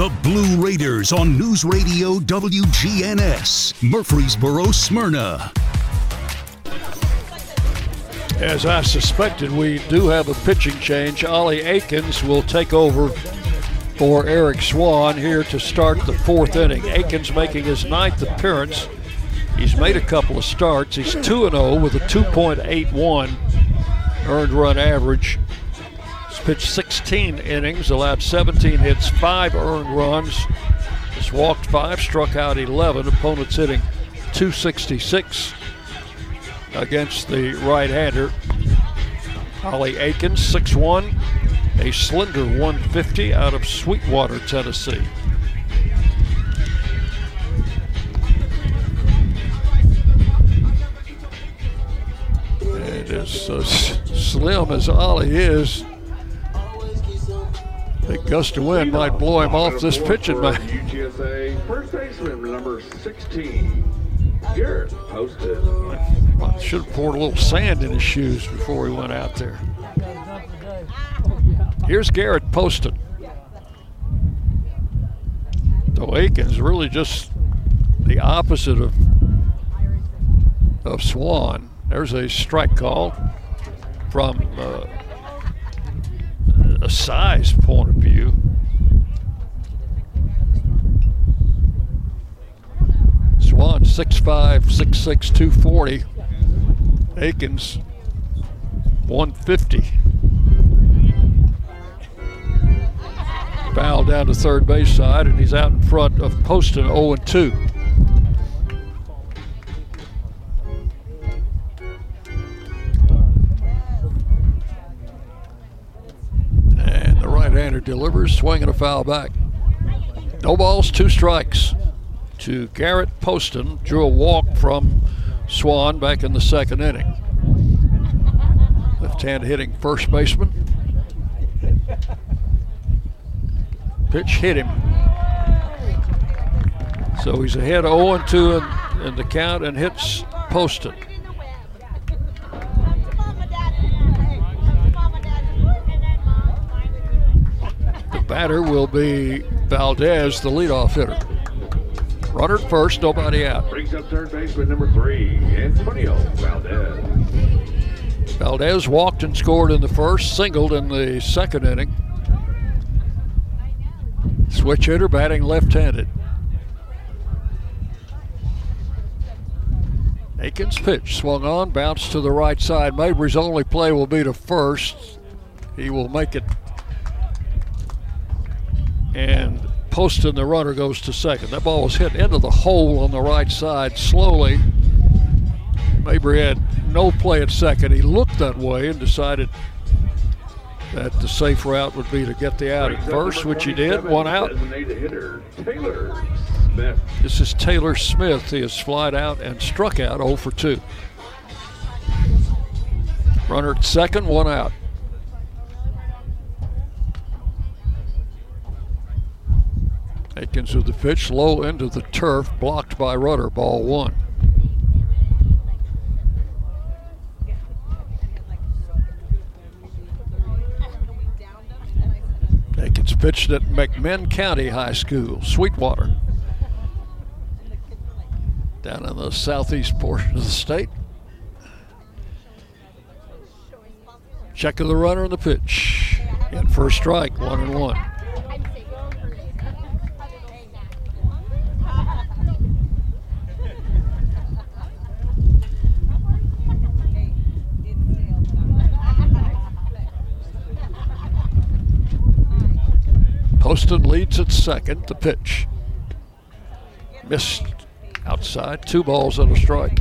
The Blue Raiders on News Radio WGNS, Murfreesboro, Smyrna. As I suspected, we do have a pitching change. Ollie Akins will take over for Eric Swan here to start the fourth inning. Akins making his ninth appearance. He's made a couple of starts. He's 2 0 with a 2.81 earned run average. He's pitched 16 innings, allowed 17 hits, 5 earned runs. He's walked 5, struck out 11. Opponents hitting 266 against the right hander. Ollie Akins, 6'1, a slender 150 out of Sweetwater, Tennessee. And as uh, slim as Ollie is, the gust of wind might blow him off this pitching mound. UTSA first baseman number 16, Garrett Poston. Should have poured a little sand in his shoes before he went out there. Here's Garrett Poston. So Aikens really just the opposite of of Swan. There's a strike call from uh, a size point of view. Swan 6'5, 6'6, 240. Aikens 150. Foul down to third base side, and he's out in front of Poston 0 2. Swinging a foul back. No balls, two strikes to Garrett Poston. Drew a walk from Swan back in the second inning. Left hand hitting first baseman. Pitch hit him. So he's ahead 0 2 in, in the count and hits Poston. Batter will be Valdez, the leadoff hitter. Runner at first, nobody out. Brings up third baseman number three, Antonio Valdez. Valdez walked and scored in the first, singled in the second inning. Switch hitter batting left handed. Aikens pitch swung on, bounced to the right side. Mabry's only play will be to first. He will make it. And Poston, the runner, goes to second. That ball was hit into the hole on the right side slowly. Mabry had no play at second. He looked that way and decided that the safe route would be to get the out at first, which he did. One out. Taylor Smith. This is Taylor Smith. He has flied out and struck out 0 for 2. Runner at second, one out. Aikens with the pitch, low into the turf, blocked by Rudder, ball one. Aikens pitched at McMinn County High School, Sweetwater, down in the southeast portion of the state. Check of the runner and the pitch. In first strike, one and one. Poston leads at second. The pitch. Missed outside. Two balls and a strike.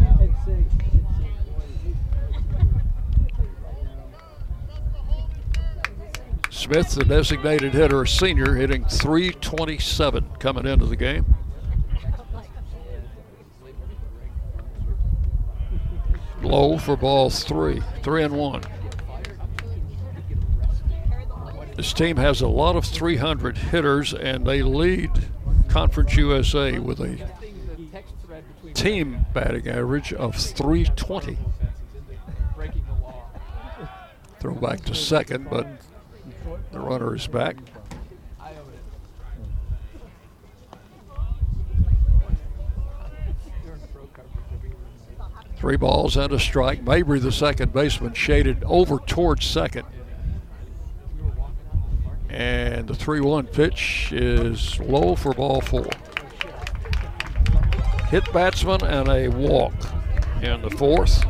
Smith, the designated hitter, senior, hitting 327 coming into the game. Low for ball three, three and one. This team has a lot of 300 hitters, and they lead Conference USA with a team batting average of 320. Throw back to second, but the runner is back. Three balls and a strike. Mabry, the second baseman, shaded over towards second. And the 3 1 pitch is low for ball four. Hit batsman and a walk in the fourth.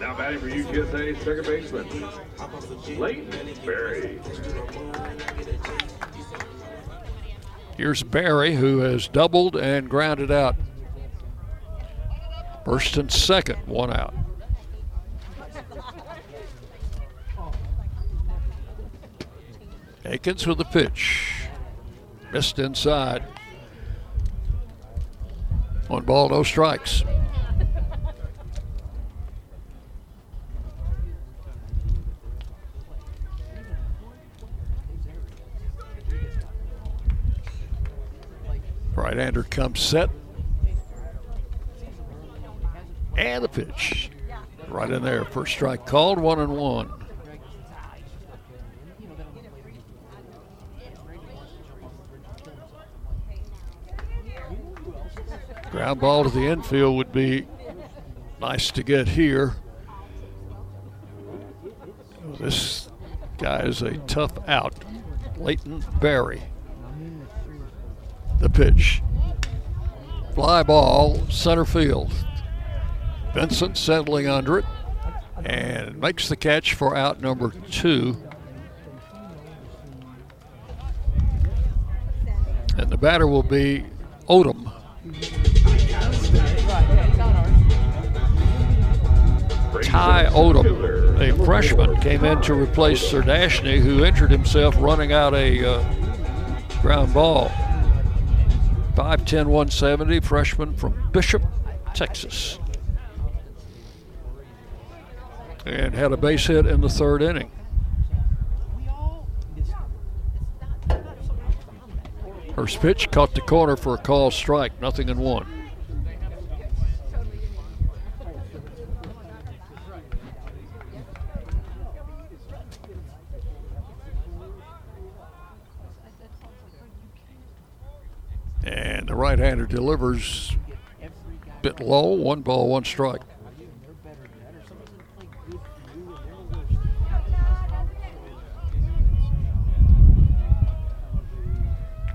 Now batting for UTSA, second baseman, Leighton Berry. Here's Barry, who has doubled and grounded out. First and second, one out. Akins with the pitch. Missed inside. One ball, no strikes. Right-hander comes set. And the pitch. Right in there. First strike called, one and one. Ground ball to the infield would be nice to get here. This guy is a tough out. Leighton Barry. The pitch. Fly ball, center field. Vincent settling under it and makes the catch for out number two. And the batter will be Odom. Ty Odom, a freshman, came in to replace Serdashny, who injured himself running out a uh, ground ball. 5'10, 170, freshman from Bishop, Texas. And had a base hit in the third inning. First pitch caught the corner for a call strike, nothing in one. And the right hander delivers a bit low, one ball, one strike.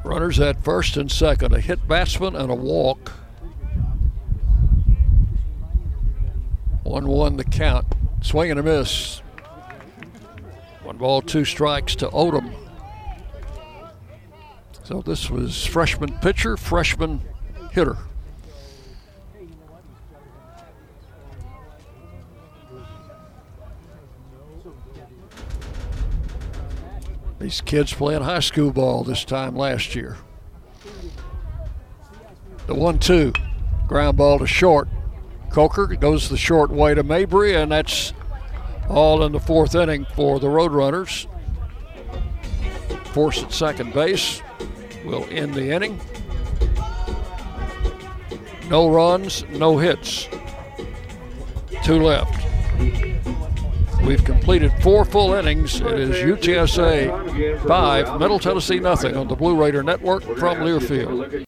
Runners at first and second, a hit batsman and a walk. 1 1 the count. Swing and a miss. One ball, two strikes to Odom. So this was freshman pitcher, freshman hitter. These kids playing high school ball this time last year. The one two, ground ball to short. Coker goes the short way to Mabry, and that's all in the fourth inning for the Roadrunners. Force at second base will end the inning. No runs, no hits. Two left. We've completed four full innings. It is UTSA 5, Middle Tennessee nothing on the Blue Raider Network from Learfield.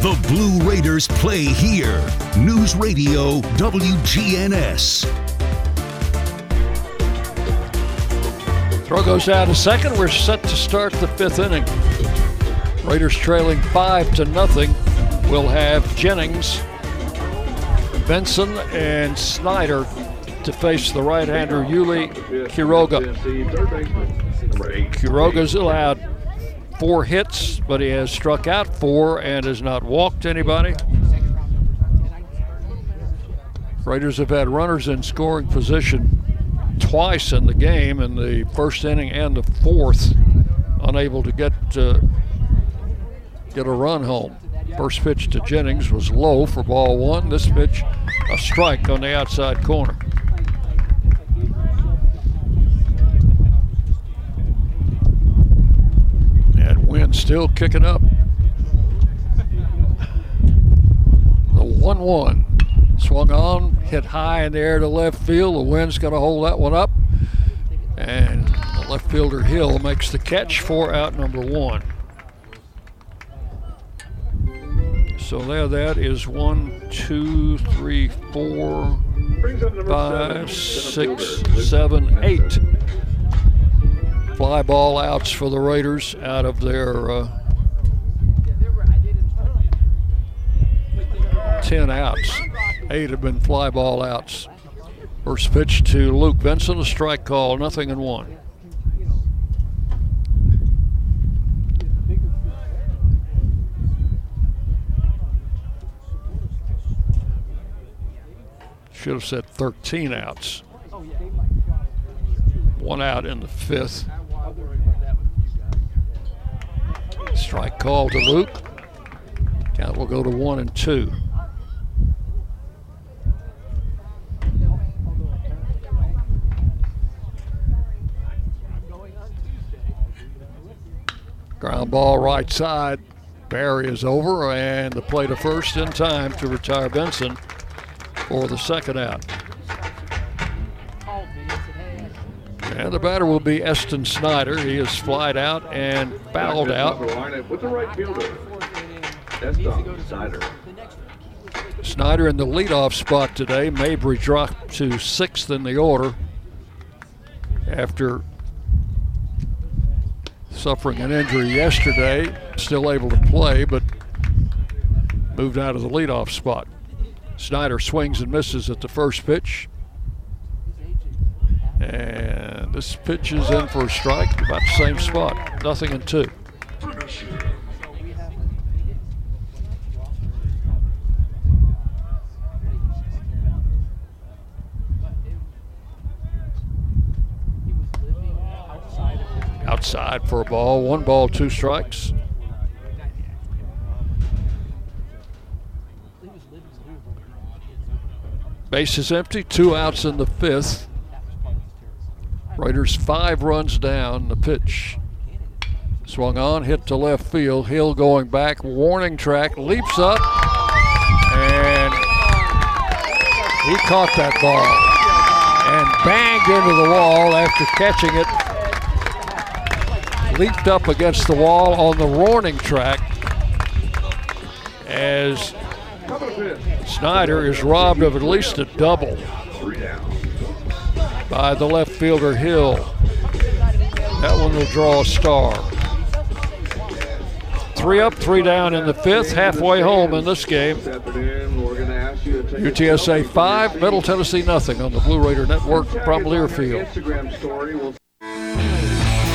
The Blue Raiders play here. News Radio WGNS. Throw goes out a second. We're set to start the fifth inning. Raiders trailing five to nothing. We'll have Jennings, Benson, and Snyder to face the right-hander Yuli Quiroga. Quiroga's allowed four hits, but he has struck out four and has not walked anybody. Raiders have had runners in scoring position twice in the game in the first inning and the fourth, unable to get uh, get a run home. First pitch to Jennings was low for ball one. This pitch, a strike on the outside corner. And still kicking up. The 1 1 swung on, hit high in the air to left field. The wind's going to hold that one up. And the left fielder Hill makes the catch for out number one. So there that is one, two, three, four, five, six, seven, eight fly ball outs for the Raiders out of their uh, 10 outs. Eight have been fly ball outs. First pitch to Luke Benson, a strike call, nothing in one. Should have said 13 outs. One out in the fifth. Strike call to Luke. Count will go to one and two. Ground ball right side. Barry is over and the play to first in time to retire Benson for the second out. And the batter will be Eston Snyder. He is flied out and fouled out. With the right fielder, Eston Snyder. Snyder in the leadoff spot today. Mabry dropped to sixth in the order after suffering an injury yesterday. Still able to play, but moved out of the leadoff spot. Snyder swings and misses at the first pitch. And this pitch is in for a strike, about the same spot. Nothing in two. Outside for a ball, one ball, two strikes. Base is empty, two outs in the fifth. Raiders five runs down. The pitch swung on, hit to left field. Hill going back, warning track, leaps up, and he caught that ball and banged into the wall after catching it. Leaped up against the wall on the warning track as Snyder is robbed of at least a double by the left fielder Hill. That one will draw a star. Three up, three down in the fifth, halfway home in this game. UTSA five, Middle Tennessee nothing on the Blue Raider Network from Learfield.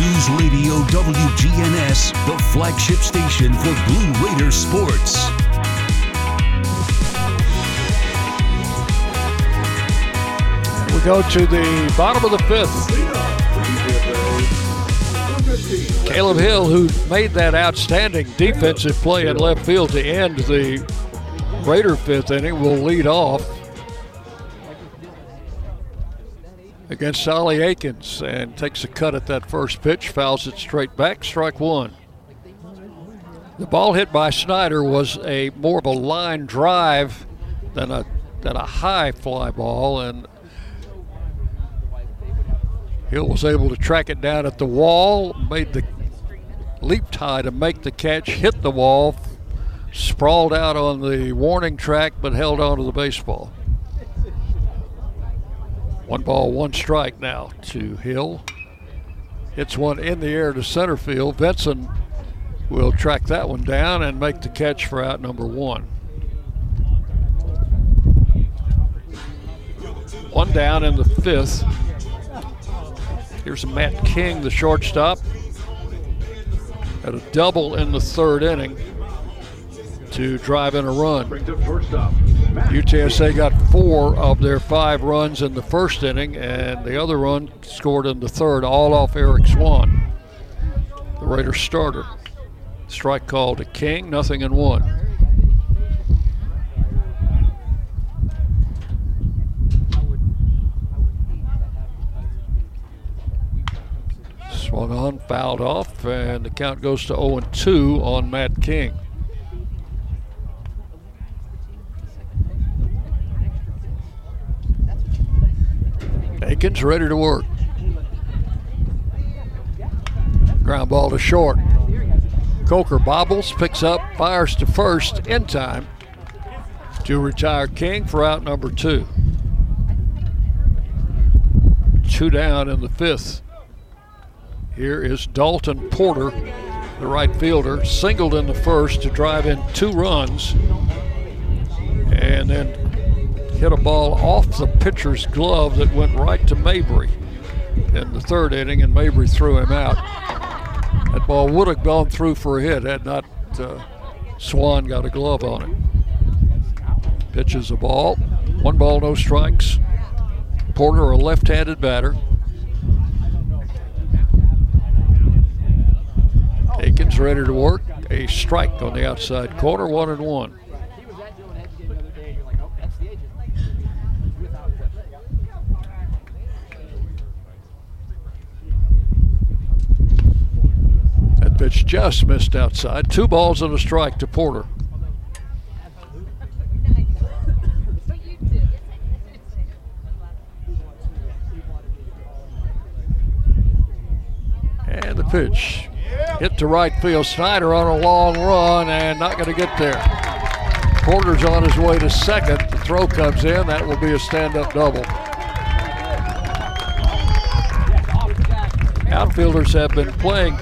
News Radio WGNS, the flagship station for Blue Raider sports. We go to the bottom of the fifth. Caleb Hill, who made that outstanding defensive play in left field to end the Raider fifth inning, will lead off against Solly Akins and takes a cut at that first pitch, fouls it straight back, strike one. The ball hit by Snyder was a more of a line drive than a than a high fly ball, and Hill was able to track it down at the wall, made the leap high to make the catch, hit the wall, sprawled out on the warning track, but held on to the baseball. One ball, one strike now to Hill. Hits one in the air to center field. Benson will track that one down and make the catch for out number one. One down in the fifth. Here's Matt King, the shortstop. at a double in the third inning to drive in a run. UTSA got four of their five runs in the first inning, and the other run scored in the third, all off Eric Swan, the Raiders starter. Strike call to King, nothing in one. Swung on, fouled off, and the count goes to 0 2 on Matt King. Akins ready to work. Ground ball to short. Coker bobbles, picks up, fires to first in time to retire King for out number two. Two down in the fifth. Here is Dalton Porter, the right fielder, singled in the first to drive in two runs and then hit a ball off the pitcher's glove that went right to Mabry in the third inning, and Mabry threw him out. That ball would have gone through for a hit had not uh, Swan got a glove on it. Pitches a ball. One ball, no strikes. Porter, a left handed batter. Akins ready to work. A strike on the outside corner, one and one. Pitch just missed outside. Two balls and a strike to Porter. And the pitch hit to right field. Snyder on a long run and not going to get there. Porter's on his way to second. The throw comes in. That will be a stand up double. Outfielders have been playing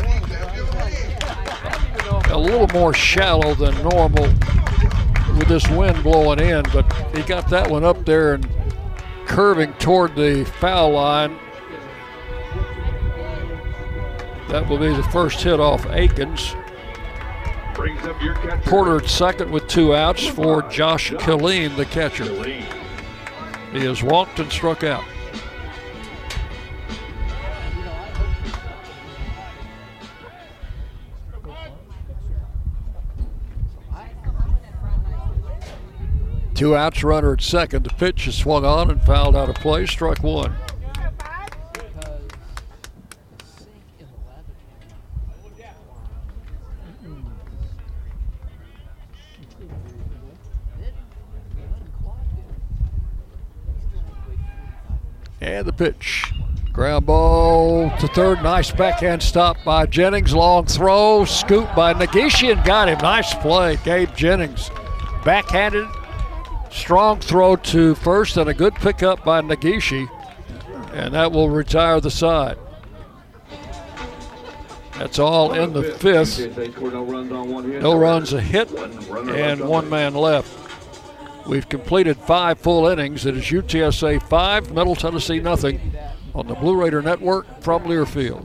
a little more shallow than normal with this wind blowing in, but he got that one up there and curving toward the foul line. That will be the first hit off Akins. Porter at second with two outs for Josh Killeen, the catcher. He has walked and struck out. Two outs, runner at second. The pitch is swung on and fouled out of play, struck one. And the pitch. Ground ball to third. Nice backhand stop by Jennings. Long throw. Scoop by Nagishi and got him. Nice play. Gabe Jennings backhanded. Strong throw to first and a good pickup by Nagishi, And that will retire the side. That's all in the fifth. No runs, a hit, and one man left. We've completed five full innings. It is UTSA 5, Middle Tennessee nothing on the Blue Raider Network from Learfield.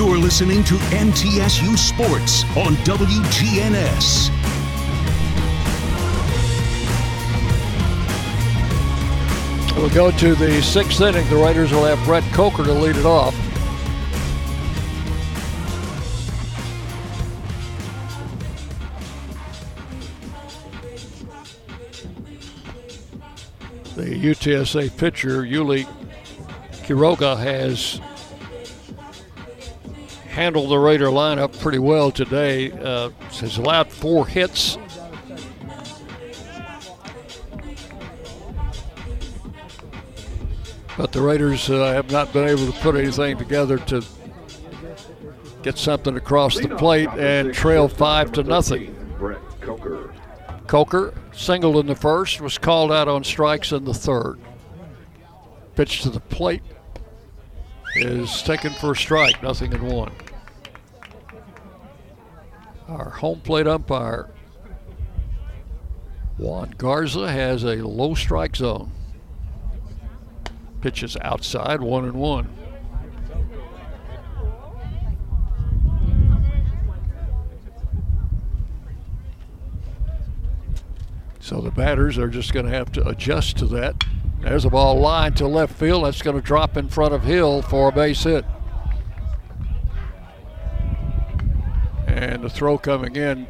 You're listening to MTSU Sports on WGNS. We'll go to the sixth inning. The Raiders will have Brett Coker to lead it off. The UTSA pitcher, Ulises Quiroga, has handled the Raider lineup pretty well today. Uh, has allowed four hits. But the Raiders uh, have not been able to put anything together to get something across the plate and trail five to nothing. Brett Coker. Coker singled in the first, was called out on strikes in the third. Pitch to the plate is taken for a strike, nothing in one. Our home plate umpire, Juan Garza, has a low strike zone. Pitches outside, one and one. So the batters are just going to have to adjust to that. There's a ball line to left field. That's going to drop in front of Hill for a base hit. And the throw coming in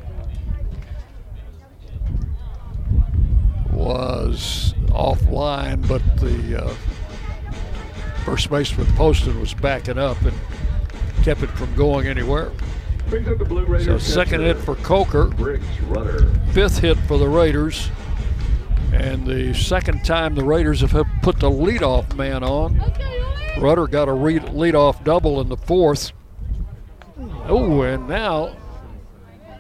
was offline, but the uh, first baseman Poston was backing up and kept it from going anywhere. Brings up the Blue Raiders. So second hit for Coker, Briggs fifth hit for the Raiders, and the second time the Raiders have put the leadoff man on. Rudder got a read, leadoff double in the fourth. Oh, and now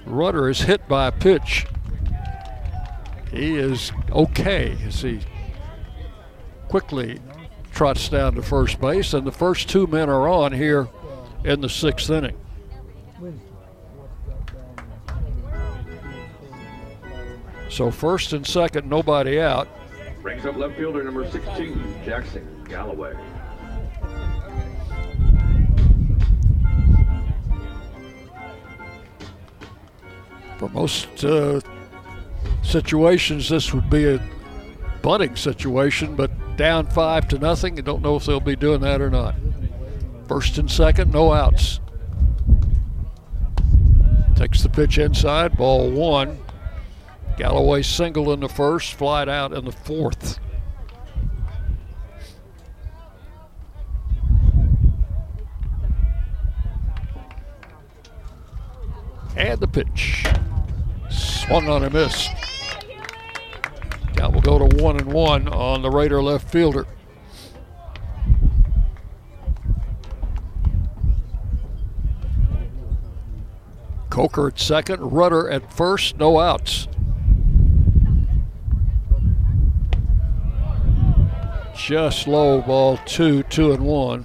Rudder is hit by a pitch. He is okay as he quickly trots down to first base, and the first two men are on here in the sixth inning. So first and second, nobody out. Brings up left fielder number 16, Jackson Galloway. For most uh, situations, this would be a bunting situation, but down five to nothing. I don't know if they'll be doing that or not. First and second, no outs. Takes the pitch inside, ball one. Galloway single in the first, flied out in the fourth. And the pitch. Swung on a miss. Count will go to one and one on the Raider left fielder. Coker at second, Rudder at first, no outs. Just low ball two, two and one.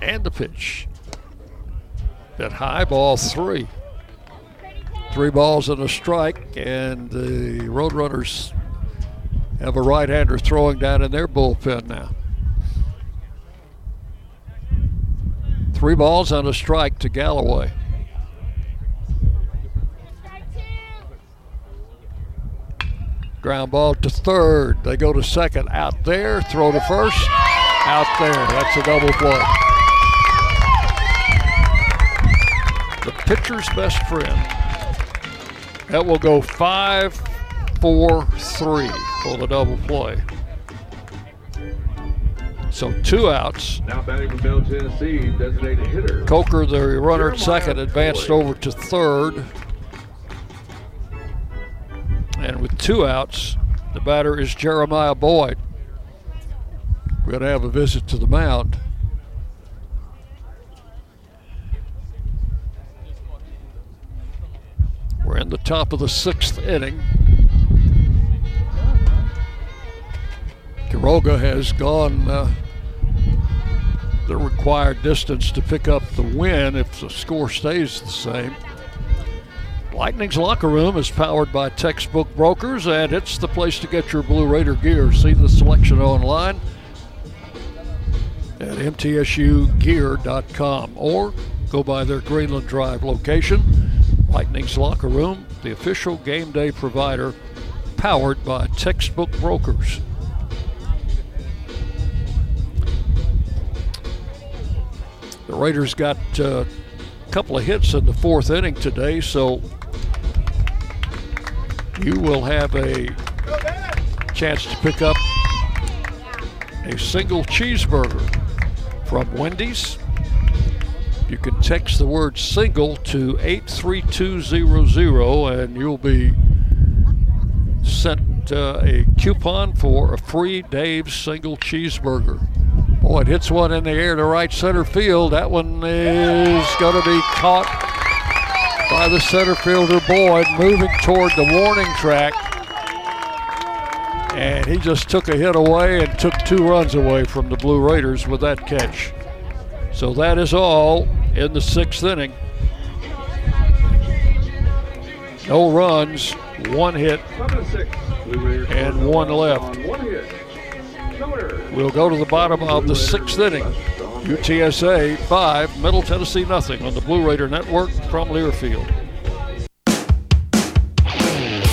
And the pitch. That high ball three. Three balls and a strike, and the Roadrunners have a right-hander throwing down in their bullpen now. Three balls and a strike to Galloway. Ground ball to third. They go to second. Out there. Throw to first. Out there. That's a double play. The pitcher's best friend. That will go five, four, three for the double play. So two outs. Now batting for Middle Tennessee, designated hitter. Coker, the runner at second, advanced over to third. And with two outs, the batter is Jeremiah Boyd. We're going to have a visit to the mound. We're in the top of the sixth inning. Quiroga has gone uh, the required distance to pick up the win if the score stays the same. Lightning's locker room is powered by Textbook Brokers, and it's the place to get your Blue Raider gear. See the selection online at mtsugear.com or go by their Greenland Drive location. Lightning's Locker Room, the official game day provider, powered by Textbook Brokers. The Raiders got uh, a couple of hits in the fourth inning today, so you will have a chance to pick up a single cheeseburger from Wendy's. You can text the word single to 83200 and you'll be sent uh, a coupon for a free Dave's single cheeseburger. Boy, it hits one in the air to right center field. That one is going to be caught by the center fielder Boyd moving toward the warning track. And he just took a hit away and took two runs away from the Blue Raiders with that catch. So that is all in the sixth inning. No runs, one hit, and one left. We'll go to the bottom of the sixth inning. UTSA 5, Middle Tennessee nothing on the Blue Raider Network from Learfield.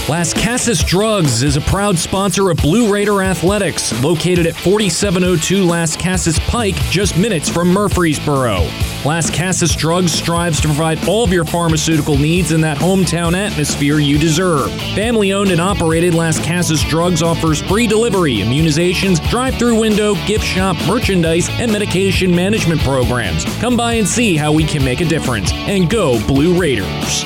Lascassas Drugs is a proud sponsor of Blue Raider Athletics, located at 4702 Lascassas Pike, just minutes from Murfreesboro. Lascassas Drugs strives to provide all of your pharmaceutical needs in that hometown atmosphere you deserve. Family owned and operated, Lascassas Drugs offers free delivery, immunizations, drive through window, gift shop, merchandise, and medication management programs. Come by and see how we can make a difference. And go, Blue Raiders.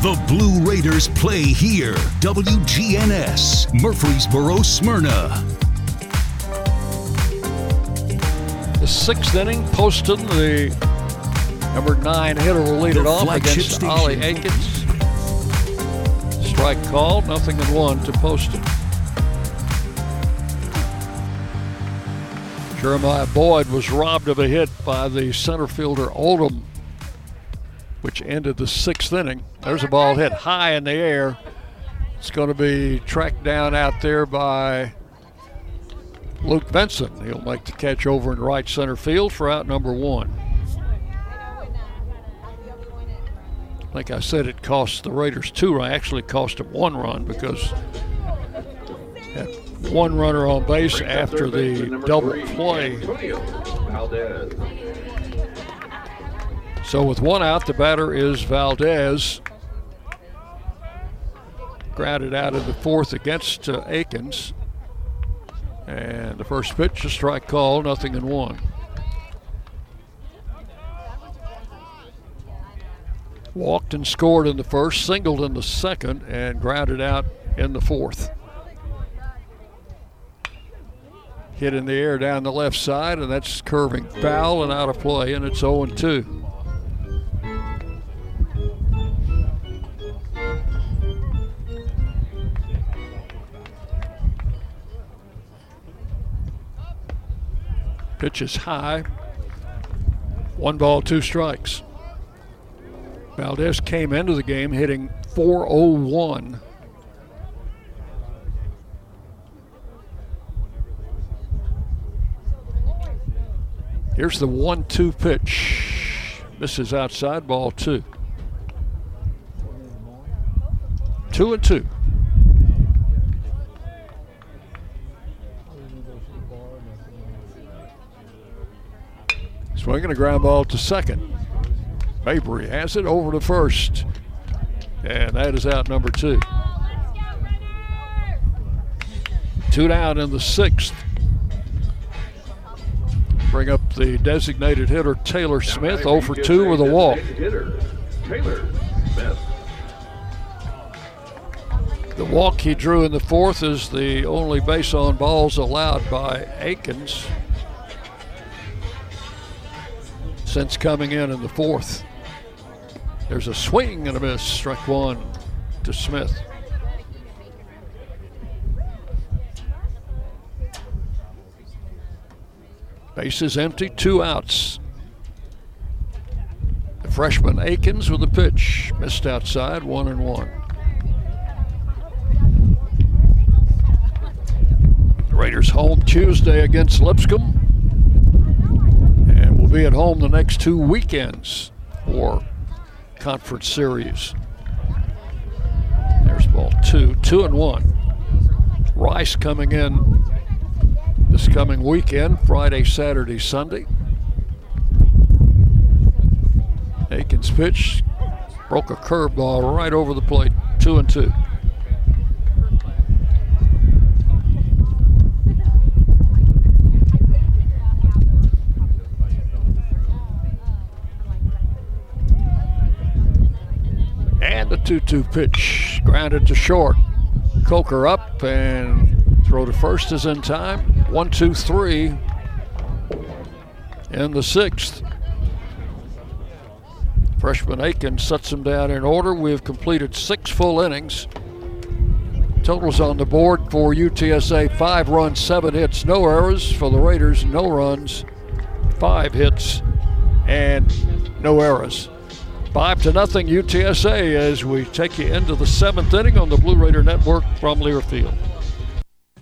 The Blue Raiders play here. WGNS, Murfreesboro, Smyrna. The sixth inning, Poston, the number nine hitter, will lead The it off against station. Ollie Akins. Strike called, nothing in one to Poston. Jeremiah Boyd was robbed of a hit by the center fielder Odom, which ended the sixth inning. There's a ball hit high in the air. It's going to be tracked down out there by Luke Benson. He'll make the catch over in right center field for out number one. Like I said it cost the Raiders two run. Actually, cost them one run because one runner on base after the double play. So with one out, the batter is Valdez. Grounded out of the fourth against uh, Akins. And the first pitch, a strike call, nothing in one. Walked and scored in the first, singled in the second, and grounded out in the fourth. Hit in the air down the left side, and that's curving foul and out of play, and it's 0 2. Pitch is high. One ball, two strikes. Valdez came into the game hitting 401. Here's the one two pitch. Misses outside ball two. Two and two. Swinging a ground ball to second. Mabry has it over to first. And that is out number two. Two down in the sixth. Bring up the designated hitter Taylor Smith, 0 for 2 with a walk. Taylor Smith. The walk he drew in the fourth is the only base on balls allowed by Akins since coming in in the fourth. There's a swing and a miss, strike one to Smith. Base is empty, two outs. The freshman Akins with the pitch, missed outside, one and one. The Raiders home Tuesday against Lipscomb, will be at home the next two weekends for conference series. There's ball two, two and one. Rice coming in this coming weekend, Friday, Saturday, Sunday. Akins pitch broke a curveball right over the plate, two and two. And the 2 2 pitch grounded to short. Coker up and throw to first is in time. One, two, three in the sixth. Freshman Aiken sets them down in order. We've completed six full innings. Totals on the board for UTSA five runs, seven hits, no errors. For the Raiders, no runs, five hits, and no errors. Five to nothing UTSA as we take you into the seventh inning on the Blue Raider Network from Learfield.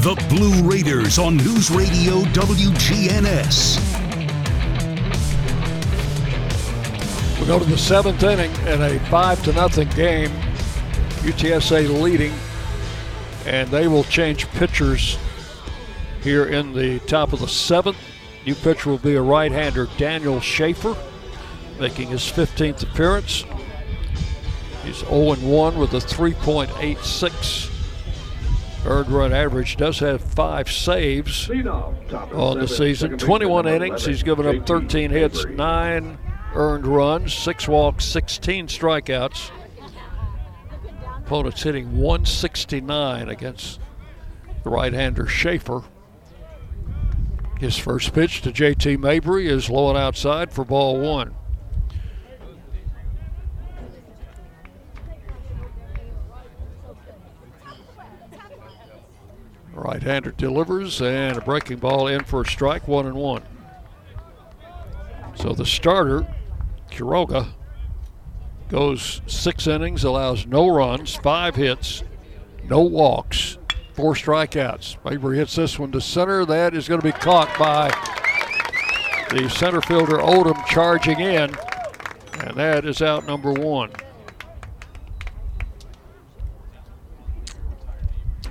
The Blue Raiders on News Radio WGNS. We go to the seventh inning in a five to nothing game. UTSA leading, and they will change pitchers here in the top of the seventh. New pitcher will be a right-hander, Daniel Schaefer, making his 15th appearance. He's 0-1 with a 3.86 earned run average. Does have five saves on the season. 21 innings. He's given up 13 hits, nine earned runs, six walks, 16 strikeouts. Opponents hitting 169 against the right-hander Schaefer. His first pitch to JT Mabry is low and outside for ball one. Right-hander delivers and a breaking ball in for a strike, one and one. So the starter, Quiroga, goes six innings, allows no runs, five hits, no walks, four strikeouts. Mabry hits this one to center. That is going to be caught by the center fielder Odom charging in, and that is out number one.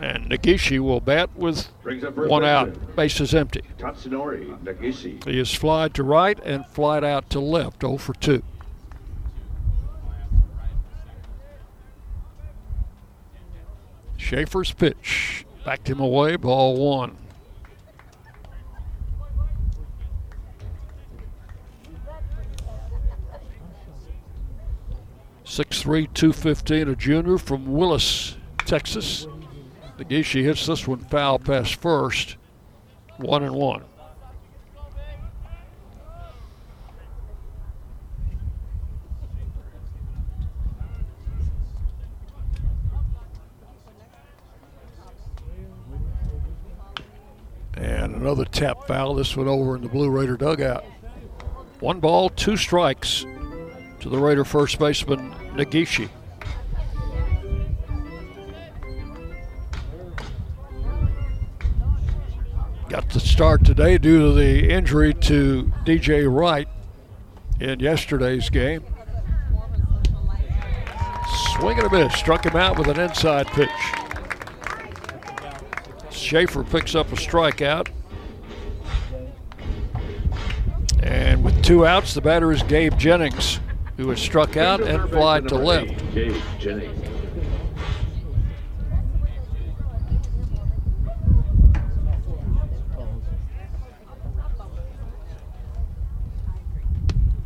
And Nagishi will bat with one out. Base is empty. Tatsunori Nagishi. He is flied to right and flied out to left, 0 for 2. Schaefer's pitch. Backed him away, ball one. Six three, two fifteen, a junior from Willis, Texas. Nagishi hits this one foul past first. One and one. And another tap foul, this one over in the Blue Raider dugout. One ball, two strikes to the Raider first baseman, Nagishi. Got the start today due to the injury to DJ Wright in yesterday's game. Swing and a miss, struck him out with an inside pitch. Schaefer picks up a strikeout. And with two outs, the batter is Gabe Jennings, who has struck out and flied to left.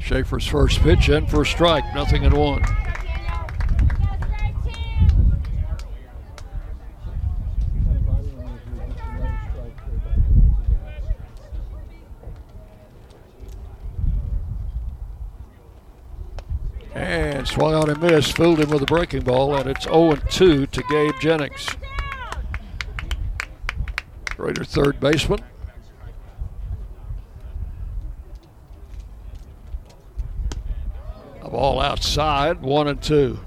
Schaefer's first pitch in for a strike, nothing in one. And swung on and missed, fooled him with a breaking ball, and it's 0 2 to Gabe Jennings. Raider third baseman. Ball one and two.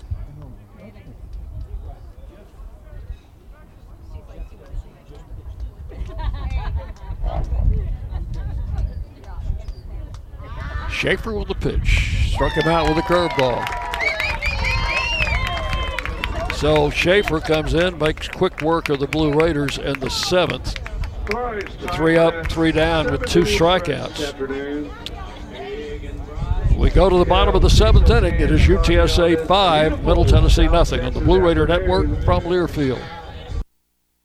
Schaefer with the pitch. Struck him out with a curveball. So Schaefer comes in, makes quick work of the Blue Raiders in the seventh. Three up, three down with two strikeouts. We go to the bottom of the seventh inning. It is UTSA 5, Middle Tennessee nothing on the Blue Raider Network from Learfield.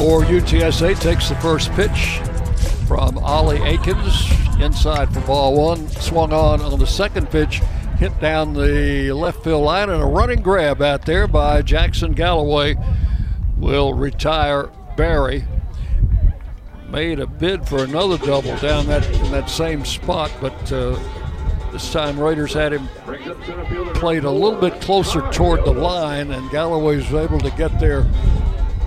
Or UTSA takes the first pitch from Ollie Akins inside for ball one. Swung on on the second pitch, hit down the left field line, and a running grab out there by Jackson Galloway will retire Barry. Made a bid for another double down that in that same spot, but uh, this time Raiders had him played a little bit closer toward the line, and Galloway was able to get there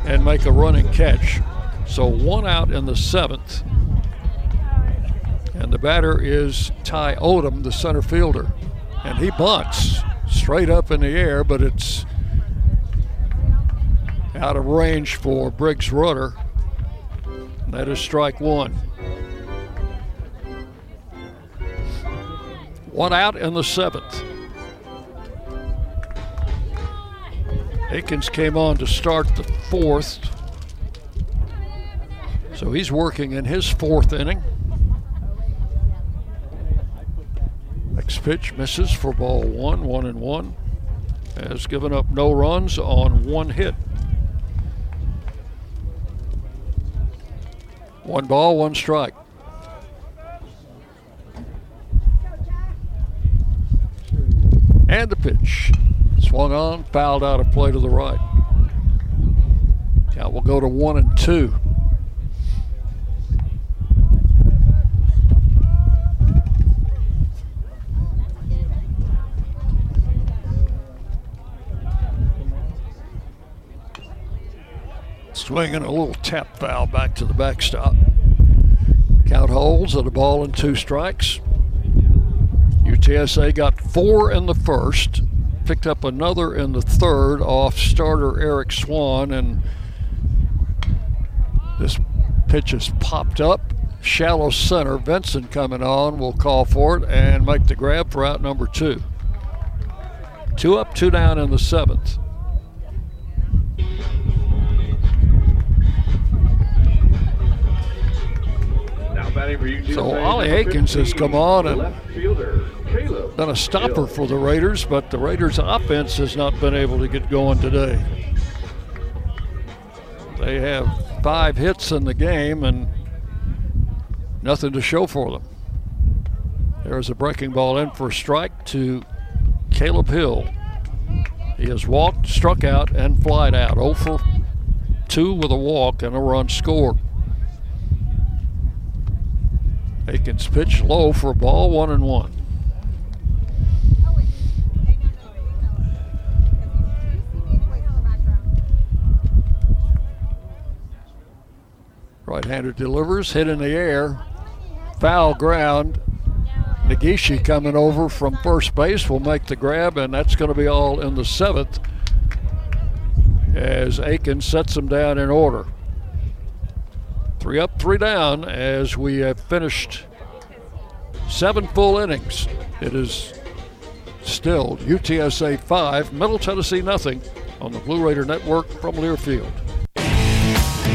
and make a running catch. So one out in the seventh. And the batter is Ty Odom, the center fielder. And he bunts straight up in the air, but it's out of range for Briggs Rudder. That is strike one. One out in the seventh. Akins came on to start the fourth. So he's working in his fourth inning. Next pitch misses for ball one, one and one. Has given up no runs on one hit. One ball, one strike. And the pitch. Swung on, fouled out of play to the right. Count will go to one and two. Swinging a little tap foul back to the backstop. Count holds at a ball and two strikes. UTSA got four in the first, picked up another in the third off starter Eric Swan, and this pitch is popped up. Shallow center. Benson coming on will call for it and make the grab for out number two. Two up, two down in the seventh. So Ollie Akins has come on and done a stopper for the Raiders, but the Raiders' offense has not been able to get going today. They have five hits in the game and nothing to show for them. There's a breaking ball in for a strike to Caleb Hill. He has walked, struck out, and flied out. 0 for 2 with a walk and a run scored. Akins pitch low for ball, one and one. Right-hander delivers, hit in the air, foul ground. Nagishi coming over from first base will make the grab, and that's going to be all in the seventh as Aiken sets them down in order. Three up, three down as we have finished seven full innings. It is still UTSA 5, Middle Tennessee nothing on the Blue Raider Network from Learfield.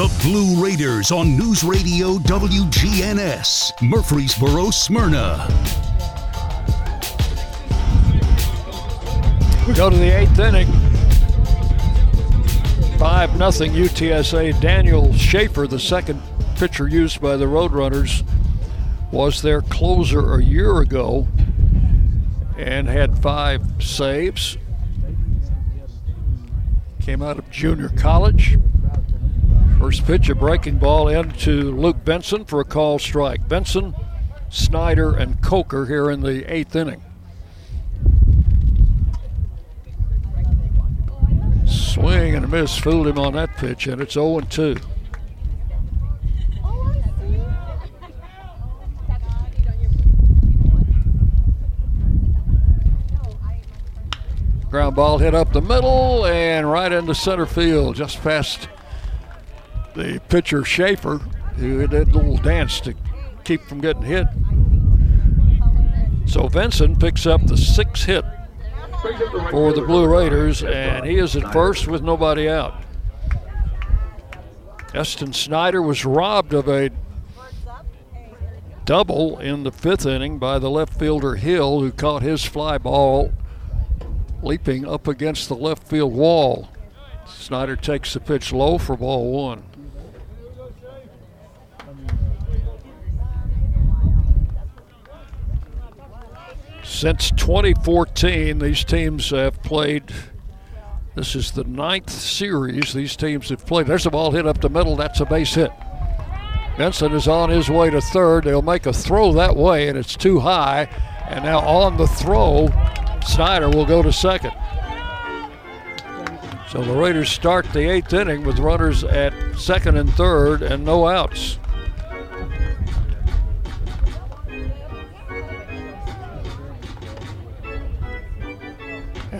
The Blue Raiders on News Radio WGNS, Murfreesboro, Smyrna. We go to the eighth inning. 5 nothing UTSA. Daniel Schaefer, the second pitcher used by the Roadrunners, was their closer a year ago and had five saves. Came out of junior college. First pitch, a breaking ball into Luke Benson for a call strike. Benson, Snyder, and Coker here in the eighth inning. Swing and a miss, fooled him on that pitch, and it's 0 2. Ground ball hit up the middle and right into center field, just past the pitcher Schaefer, who did a little dance to keep from getting hit. So Benson picks up the sixth hit for the Blue Raiders, and he is at first with nobody out. Eston Snyder was robbed of a double in the fifth inning by the left fielder Hill, who caught his fly ball leaping up against the left field wall. Snyder takes the pitch low for ball one. Since 2014, these teams have played. This is the ninth series these teams have played. There's a ball hit up the middle. That's a base hit. Benson is on his way to third. They'll make a throw that way, and it's too high. And now on the throw, Snyder will go to second. So the Raiders start the eighth inning with runners at second and third and no outs.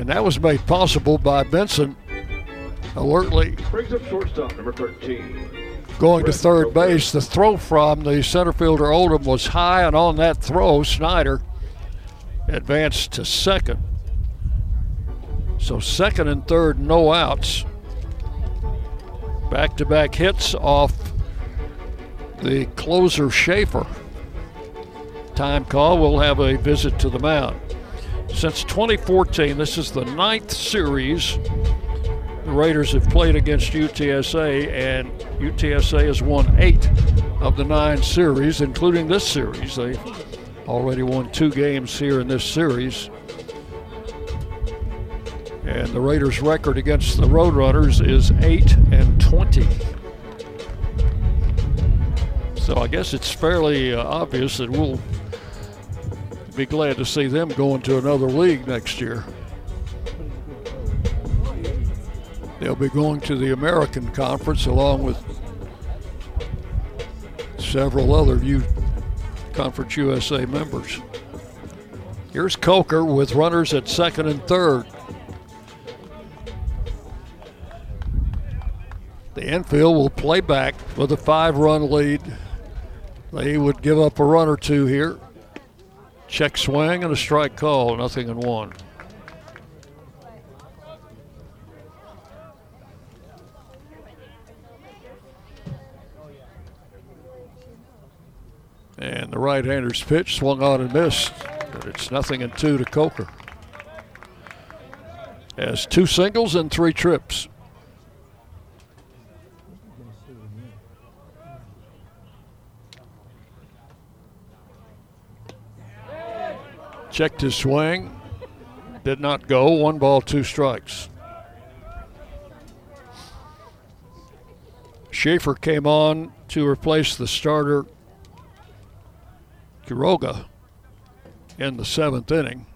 And that was made possible by Benson alertly Brings up shortstop number 13. going to third base. The throw from the center fielder Odom was high, and on that throw, Snyder advanced to second. So second and third, no outs. Back to back hits off the closer Schaefer. Time call, we'll have a visit to the mound. Since 2014, this is the ninth series the Raiders have played against UTSA, and UTSA has won eight of the nine series, including this series. They already won two games here in this series. And the Raiders' record against the Roadrunners is 8 and 20. So I guess it's fairly uh, obvious that we'll be glad to see them go into another league next year. They'll be going to the American Conference along with several other U- Conference USA members. Here's Coker with runners at second and third. The infield will play back with a five run lead. They would give up a run or two here. Check swing and a strike call, nothing in one. And the right hander's pitch swung on and missed, but it's nothing in two to Coker. Has two singles and three trips. Checked his swing. Did not go. One ball, two strikes. Schaefer came on to replace the starter Quiroga in the seventh inning.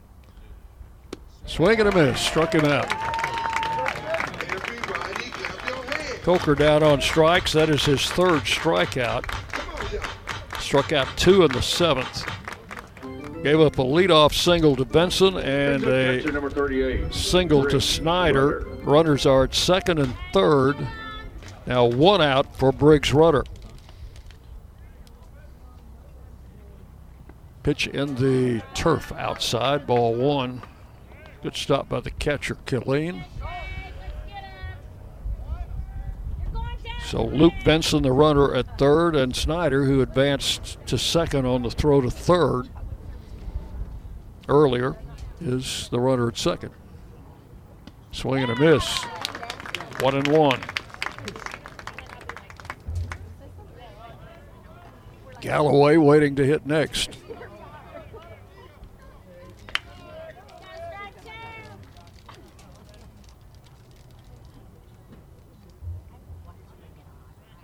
Swing and a miss, struck him out. Coker down on strikes. That is his third strikeout. Struck out two in the seventh. Gave up a leadoff single to Benson and a single to Snyder. Runners are at second and third. Now one out for Briggs Rudder. Pitch in the turf outside, ball one. Good stop by the catcher, Killeen. So Luke Benson, the runner at third, and Snyder, who advanced to second on the throw to third earlier, is the runner at second. Swing and a miss. One and one. Galloway waiting to hit next.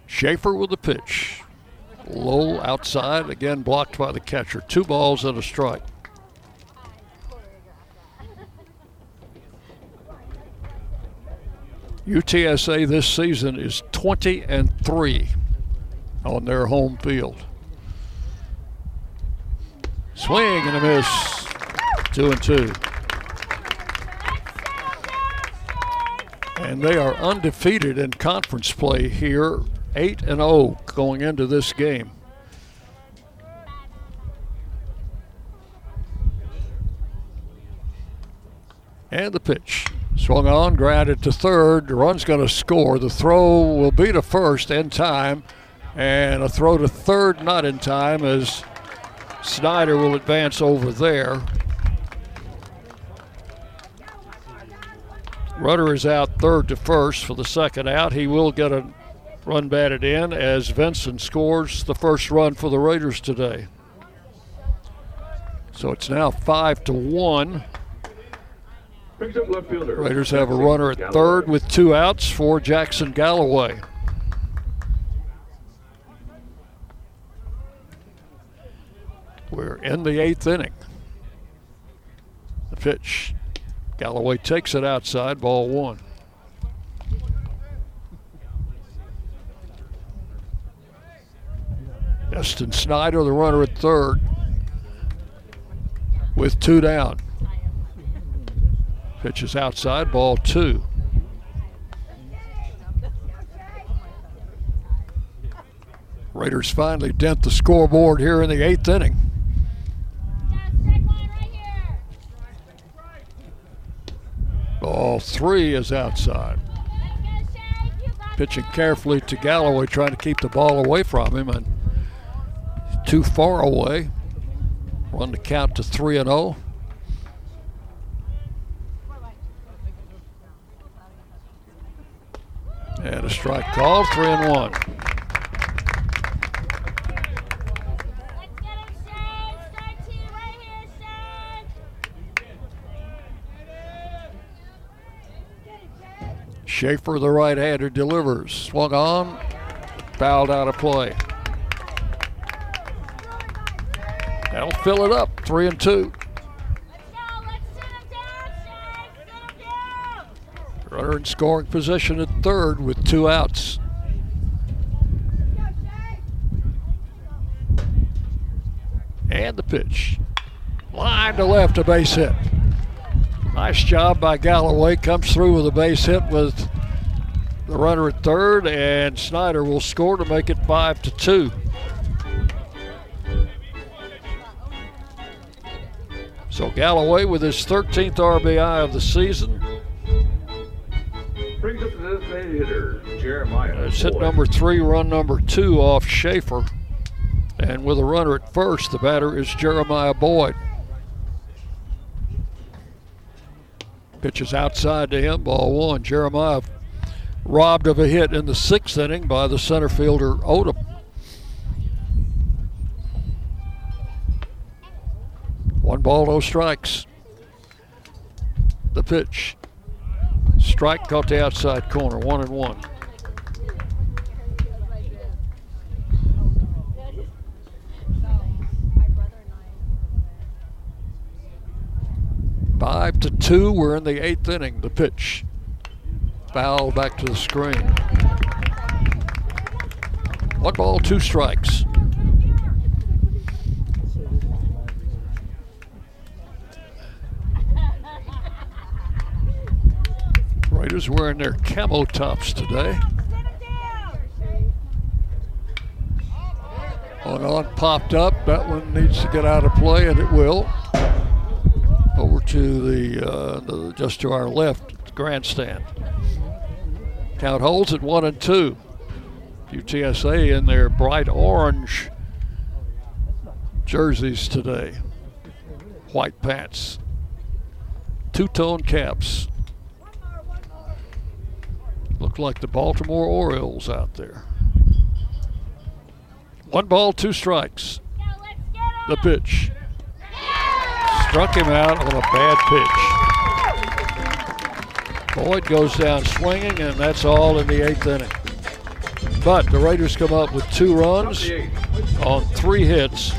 Schaefer with the pitch. Low outside, again blocked by the catcher. Two balls and a strike. UTSA this season is 20 and 3 on their home field. Swing and a miss. Two and two. And they are undefeated in conference play here, 8 and 0 going into this game. And the pitch. Swung on, grounded to third. The run's going to score. The throw will be to first in time, and a throw to third not in time as Snyder will advance over there. Runner is out third to first for the second out. He will get a run batted in as Benson scores the first run for the Raiders today. So it's now five to one. Raiders have a runner at third with two outs for Jackson Galloway. We're in the eighth inning. The pitch. Galloway takes it outside, ball one. Justin Snyder, the runner at third, with two down. Pitches outside, ball two. Raiders finally dent the scoreboard here in the eighth inning. Ball three is outside. Pitching carefully to Galloway, trying to keep the ball away from him, and too far away. Run the count to 3 and 0. And a strike call, 3 and 1. Schaefer, the right hander, delivers. Swung on, fouled out of play. That'll fill it up, three and two. Runner in scoring position at third with two outs. And the pitch. Line to left, a base hit. Nice job by Galloway. Comes through with a base hit with the runner at third, and Snyder will score to make it five to two. So Galloway with his 13th RBI of the season. Jeremiah. It's hit number three, run number two off Schaefer. And with a runner at first, the batter is Jeremiah Boyd. Pitches outside to him, ball one. Jeremiah robbed of a hit in the sixth inning by the center fielder Odom. One ball, no strikes. The pitch. Strike caught the outside corner, one and one. Five to two. We're in the eighth inning. The pitch. Foul back to the screen. One ball, two strikes. Raiders wearing their camo tops today. One on popped up. That one needs to get out of play, and it will. Over to the, uh, the just to our left grandstand. Count holds at one and two. UTSA in their bright orange jerseys today. White pants. Two tone caps. Look like the Baltimore Orioles out there. One ball, two strikes. The pitch. Struck him out on a bad pitch. Boyd goes down swinging, and that's all in the eighth inning. But the Raiders come up with two runs on three hits.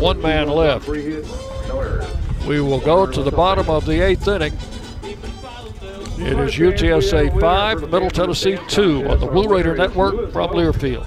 One man left. We will go to the bottom of the eighth inning. It is UTSA 5, Middle Tennessee 2 on the Blue Raider Network from Learfield.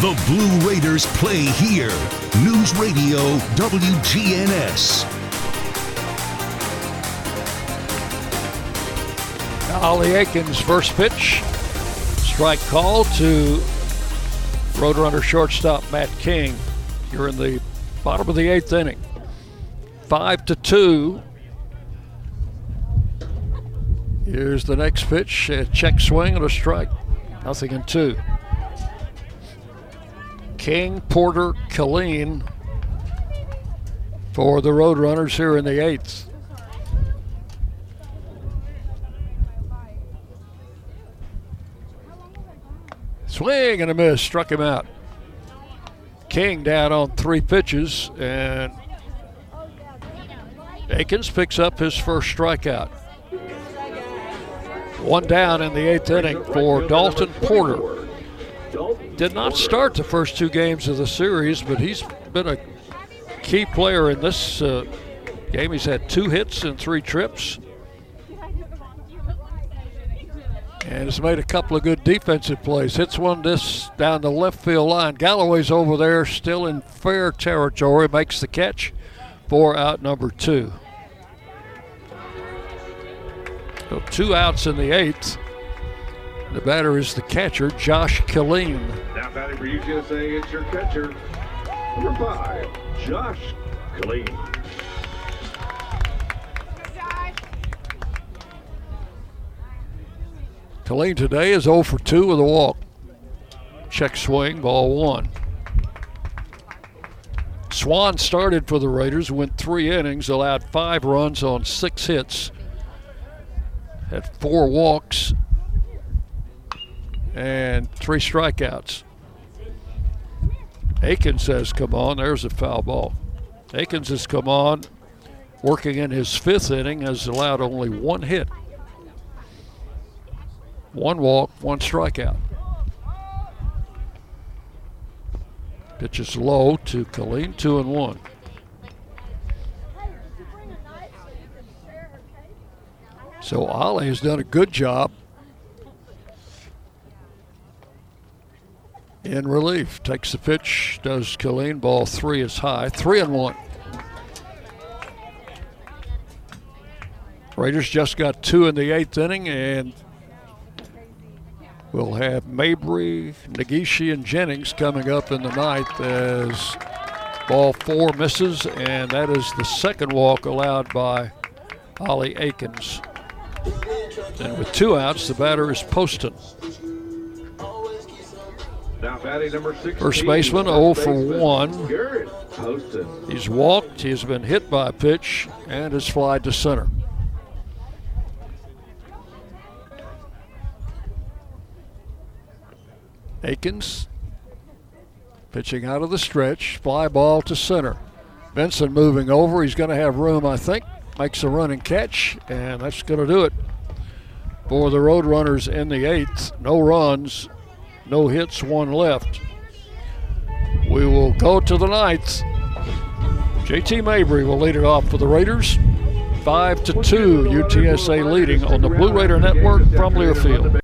The Blue Raiders play here. News Radio WGNS. Ollie Akins' first pitch. Strike call to Roadrunner shortstop Matt King. You're in the bottom of the eighth inning. Five to two. Here's the next pitch. A check swing and a strike. Nothing in two. King, Porter, Killeen for the Roadrunners here in the eighth. Swing and a miss, struck him out. King down on three pitches, and Akins picks up his first strikeout. One down in the eighth inning for Dalton Porter. Did not start the first two games of the series, but he's been a key player in this uh, game. He's had two hits and three trips. And has made a couple of good defensive plays. Hits one this down the left field line. Galloway's over there, still in fair territory, makes the catch for out number two. So two outs in the eighth. The batter is the catcher, Josh Killeen. Now batting for UTSA, it's your catcher, number five, Josh Killeen. Killeen today is 0 for 2 with a walk. Check swing, ball one. Swan started for the Raiders, went three innings, allowed five runs on six hits, had four walks, and three strikeouts. Akins has come on. There's a foul ball. Akins has come on, working in his fifth inning, has allowed only one hit. One walk, one strikeout. Pitch is low to Killeen, two and one. So Ollie has done a good job in relief. Takes the pitch, does Killeen. Ball three is high. Three and one. Raiders just got two in the eighth inning, and we'll have Mabry, Nagishi, and Jennings coming up in the ninth as ball four misses, and that is the second walk allowed by Ollie Akins. And with two outs, the batter is Poston. First baseman 0 for baseman 1. He's walked, he's been hit by a pitch, and has flied to center. Akins pitching out of the stretch, fly ball to center. Benson moving over, he's going to have room, I think. Makes a running catch, and that's going to do it for the Roadrunners in the eighth. No runs, no hits, one left. We will go to the ninth. JT Mabry will lead it off for the Raiders. Five to two, UTSA leading on the Blue Raider Network from Learfield.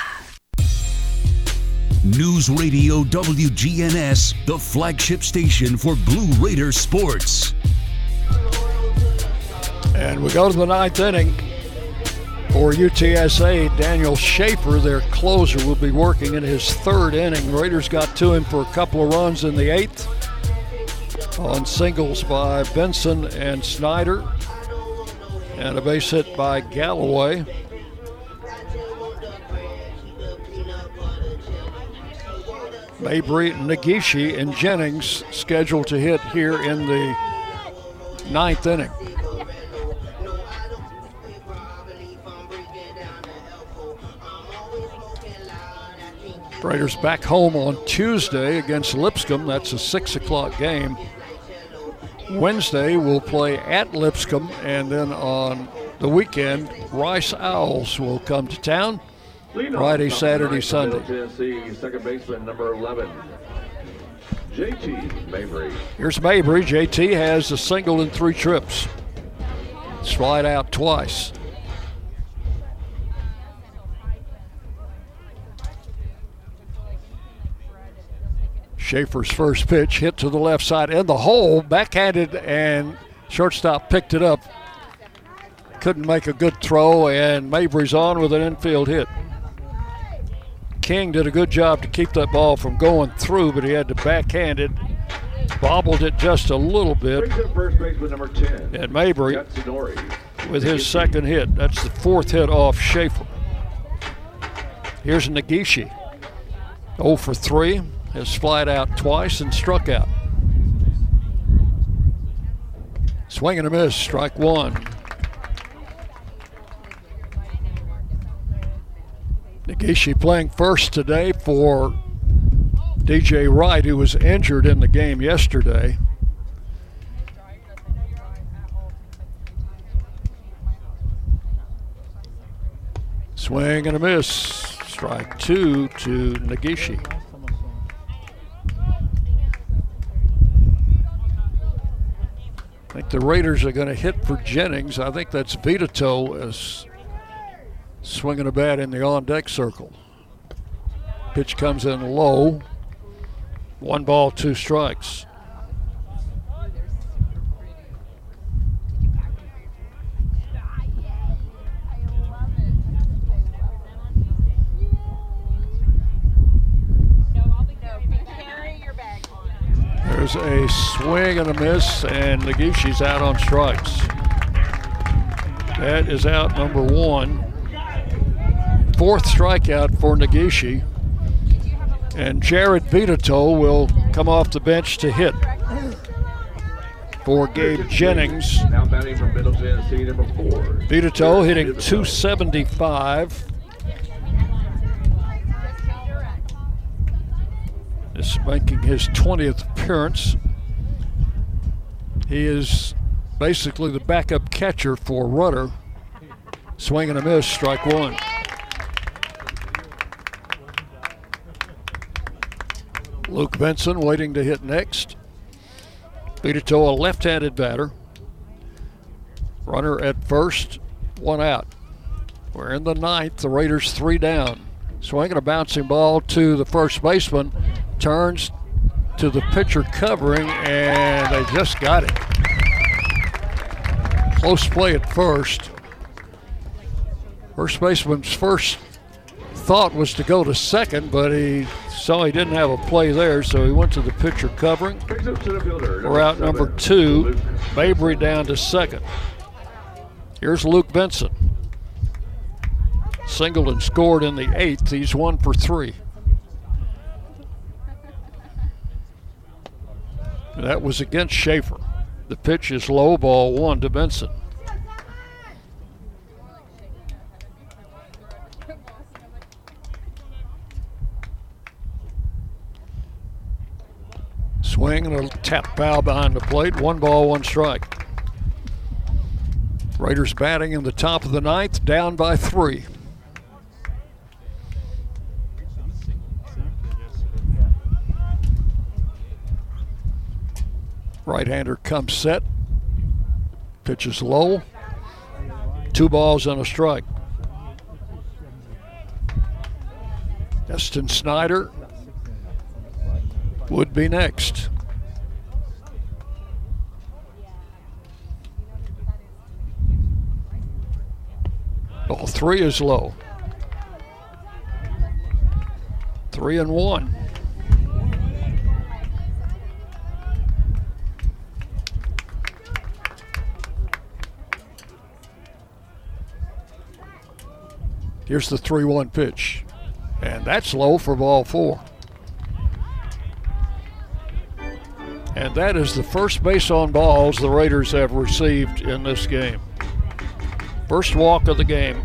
News Radio WGNS, the flagship station for Blue Raider sports. And we go to the ninth inning. For UTSA, Daniel Schaefer, their closer, will be working in his third inning. Raiders got to him for a couple of runs in the eighth on singles by Benson and Snyder, and a base hit by Galloway. Mabry, Nagishi, and Jennings scheduled to hit here in the ninth inning. Raiders back home on Tuesday against Lipscomb. That's a 6 o'clock game. Wednesday, we'll play at Lipscomb, and then on the weekend, Rice Owls will come to town. Friday, Saturday, Sunday. Tennessee, second baseman number 11, JT Mabry. Here's Mabry. JT has a single in three trips. Slide out twice. Schaefer's first pitch hit to the left side in the hole, backhanded, and shortstop picked it up. Couldn't make a good throw, and Mabry's on with an infield hit. King did a good job to keep that ball from going through, but he had to backhand it, bobbled it just a little bit. First baseman number 10, And Mabry with his second hit. That's the fourth hit off Schaefer. Here's Nagishi. 0 for 3. Has flied out twice and struck out. Swing and a miss, strike one. Nagishi playing first today for DJ Wright, who was injured in the game yesterday. Swing and a miss. Strike two to Nagishi. I think the Raiders are going to hit for Jennings. I think that's Vitato is swinging a bat in the on deck circle. Pitch comes in low. One ball, two strikes. There's a swing and a miss, and Nagishi's out on strikes. That is out number one. Fourth strikeout for Nagishi. And Jared Vitato will come off the bench to hit for Gabe Jennings. Now batting from Middle Tennessee, number 4. Vitato hitting 275. This is making his 20th appearance. He is basically the backup catcher for Rudder. Swing and a miss, strike one. Luke Benson waiting to hit next. Vitato, a left handed batter. Runner at first, one out. We're in the ninth. The Raiders three down. Swinging a bouncing ball to the first baseman. Turns to the pitcher covering, and they just got it. Close play at first. First baseman's first thought was to go to second, but he he didn't have a play there, so he went to the pitcher covering. We're out number two. Mabry down to second. Here's Luke Benson. Singled and scored in the eighth. He's one for three. That was against Schaefer. The pitch is low ball one to Benson. Swing and a tap foul behind the plate. One ball, one strike. Raiders batting in the top of the ninth, down by three. Right hander comes set. Pitches low. Two balls and a strike. Eston Snyder would be next. Ball three is low. Three and one. Here's the 3 1 pitch. And that's low for ball four. And that is the first base on balls the Raiders have received in this game. First walk of the game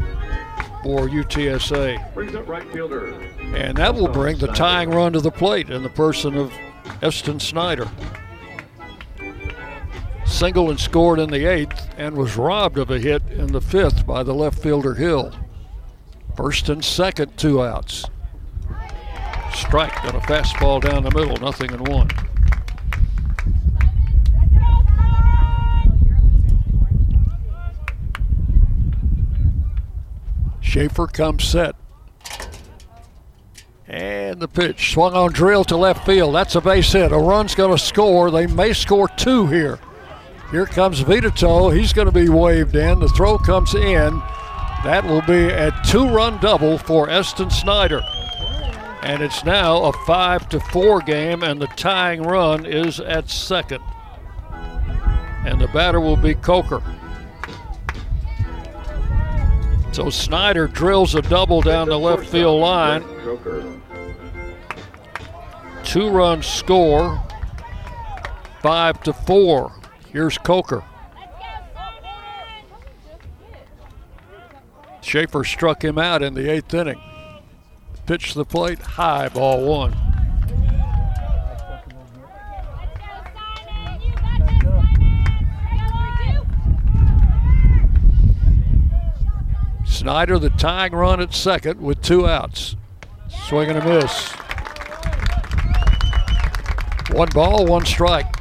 for UTSA. Brings up right fielder. And that will bring the tying run to the plate in the person of Eston Snyder. Single and scored in the eighth and was robbed of a hit in the fifth by the left fielder Hill. First and second, two outs. Strike on a fastball down the middle, nothing in one. Schaefer comes set. And the pitch swung on drill to left field. That's a base hit. A run's going to score. They may score two here. Here comes Vitato. He's going to be waved in. The throw comes in. That will be a two run double for Eston Snyder. And it's now a 5 to 4 game, and the tying run is at second. And the batter will be Coker. So Snyder drills a double down the left field line. Two run score, 5 to 4. Here's Coker. Schaefer struck him out in the eighth inning. Pitch to the plate, high, ball one. Snyder, the tying run at second with two outs. Swing and a miss. One ball, one strike.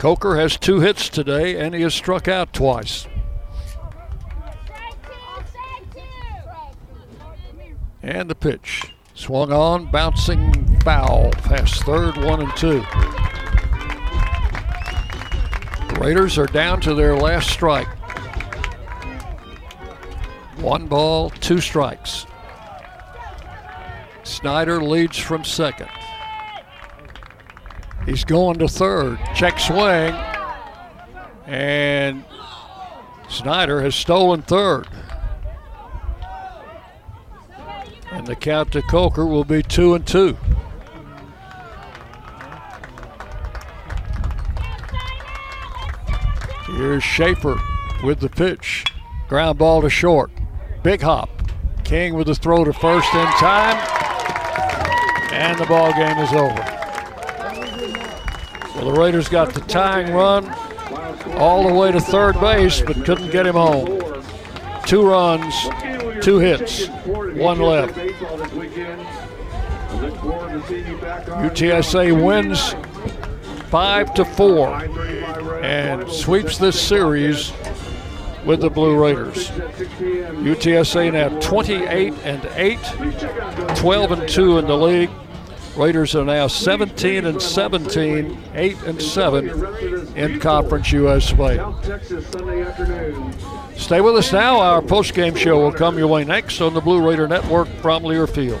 Coker has two hits today, and he has struck out twice. And the pitch. Swung on, bouncing foul past third, one and two. The Raiders are down to their last strike. One ball, two strikes. Snyder leads from second. He's going to third. Check swing. And Snyder has stolen third. And the count to Coker will be two and two. Here's Schaefer with the pitch. Ground ball to short. Big hop. King with the throw to first in time. And the ball game is over. Well, the Raiders got the tying run all the way to third base, but couldn't get him home. Two runs, two hits, one left. UTSA wins five to four and sweeps this series with the Blue Raiders. UTSA now 28 and 8, 12 and 2 in the league. Raiders are now 17 and 17, 8 and 7 in Conference US play. Stay with us now. Our post-game show will come your way next on the Blue Raider Network from Learfield.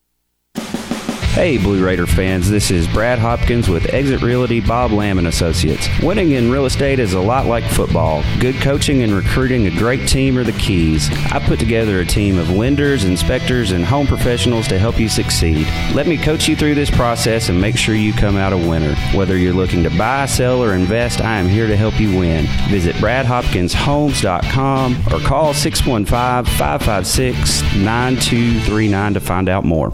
Hey, Blue Raider fans, this is Brad Hopkins with Exit Realty Bob Lamb and Associates. Winning in real estate is a lot like football. Good coaching and recruiting a great team are the keys. I put together a team of lenders, inspectors, and home professionals to help you succeed. Let me coach you through this process and make sure you come out a winner. Whether you're looking to buy, sell, or invest, I am here to help you win. Visit bradhopkinshomes.com or call 615 556 9239 to find out more.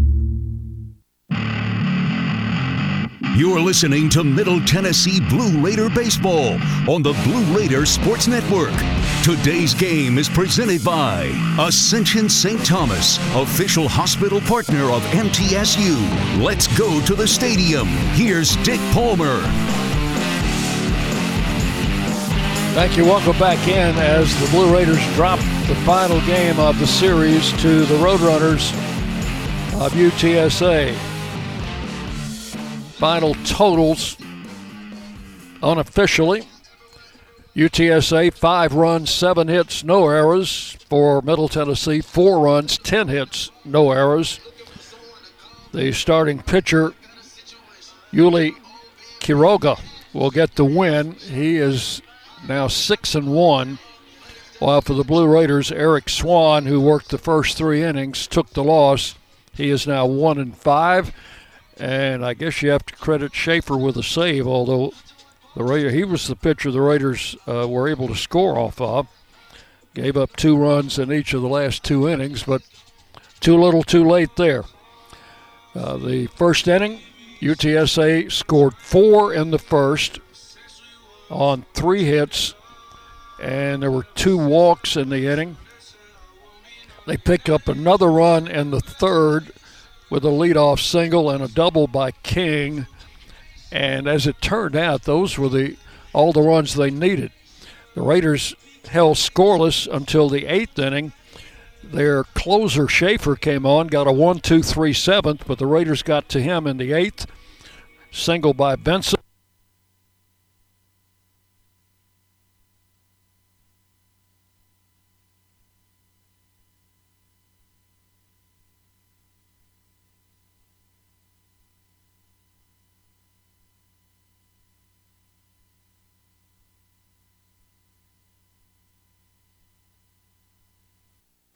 You're listening to Middle Tennessee Blue Raider Baseball on the Blue Raider Sports Network. Today's game is presented by Ascension St. Thomas, official hospital partner of MTSU. Let's go to the stadium. Here's Dick Palmer. Thank you. Welcome back in as the Blue Raiders drop the final game of the series to the Roadrunners of UTSA. Final totals unofficially. UTSA, five runs, seven hits, no errors. For Middle Tennessee, four runs, 10 hits, no errors. The starting pitcher, Yuli Quiroga, will get the win. He is now six and one. While for the Blue Raiders, Eric Swan, who worked the first three innings, took the loss. He is now one and five. And I guess you have to credit Schaefer with a save, although the Raider, he was the pitcher the Raiders uh, were able to score off of. Gave up two runs in each of the last two innings, but too little, too late there. Uh, the first inning, UTSA scored four in the first on three hits, and there were two walks in the inning. They pick up another run in the third with a leadoff single and a double by King. And as it turned out, those were the all the runs they needed. The Raiders held scoreless until the eighth inning. Their closer Schaefer came on, got a one-two-three seventh, but the Raiders got to him in the eighth. Single by Benson.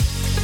Bye.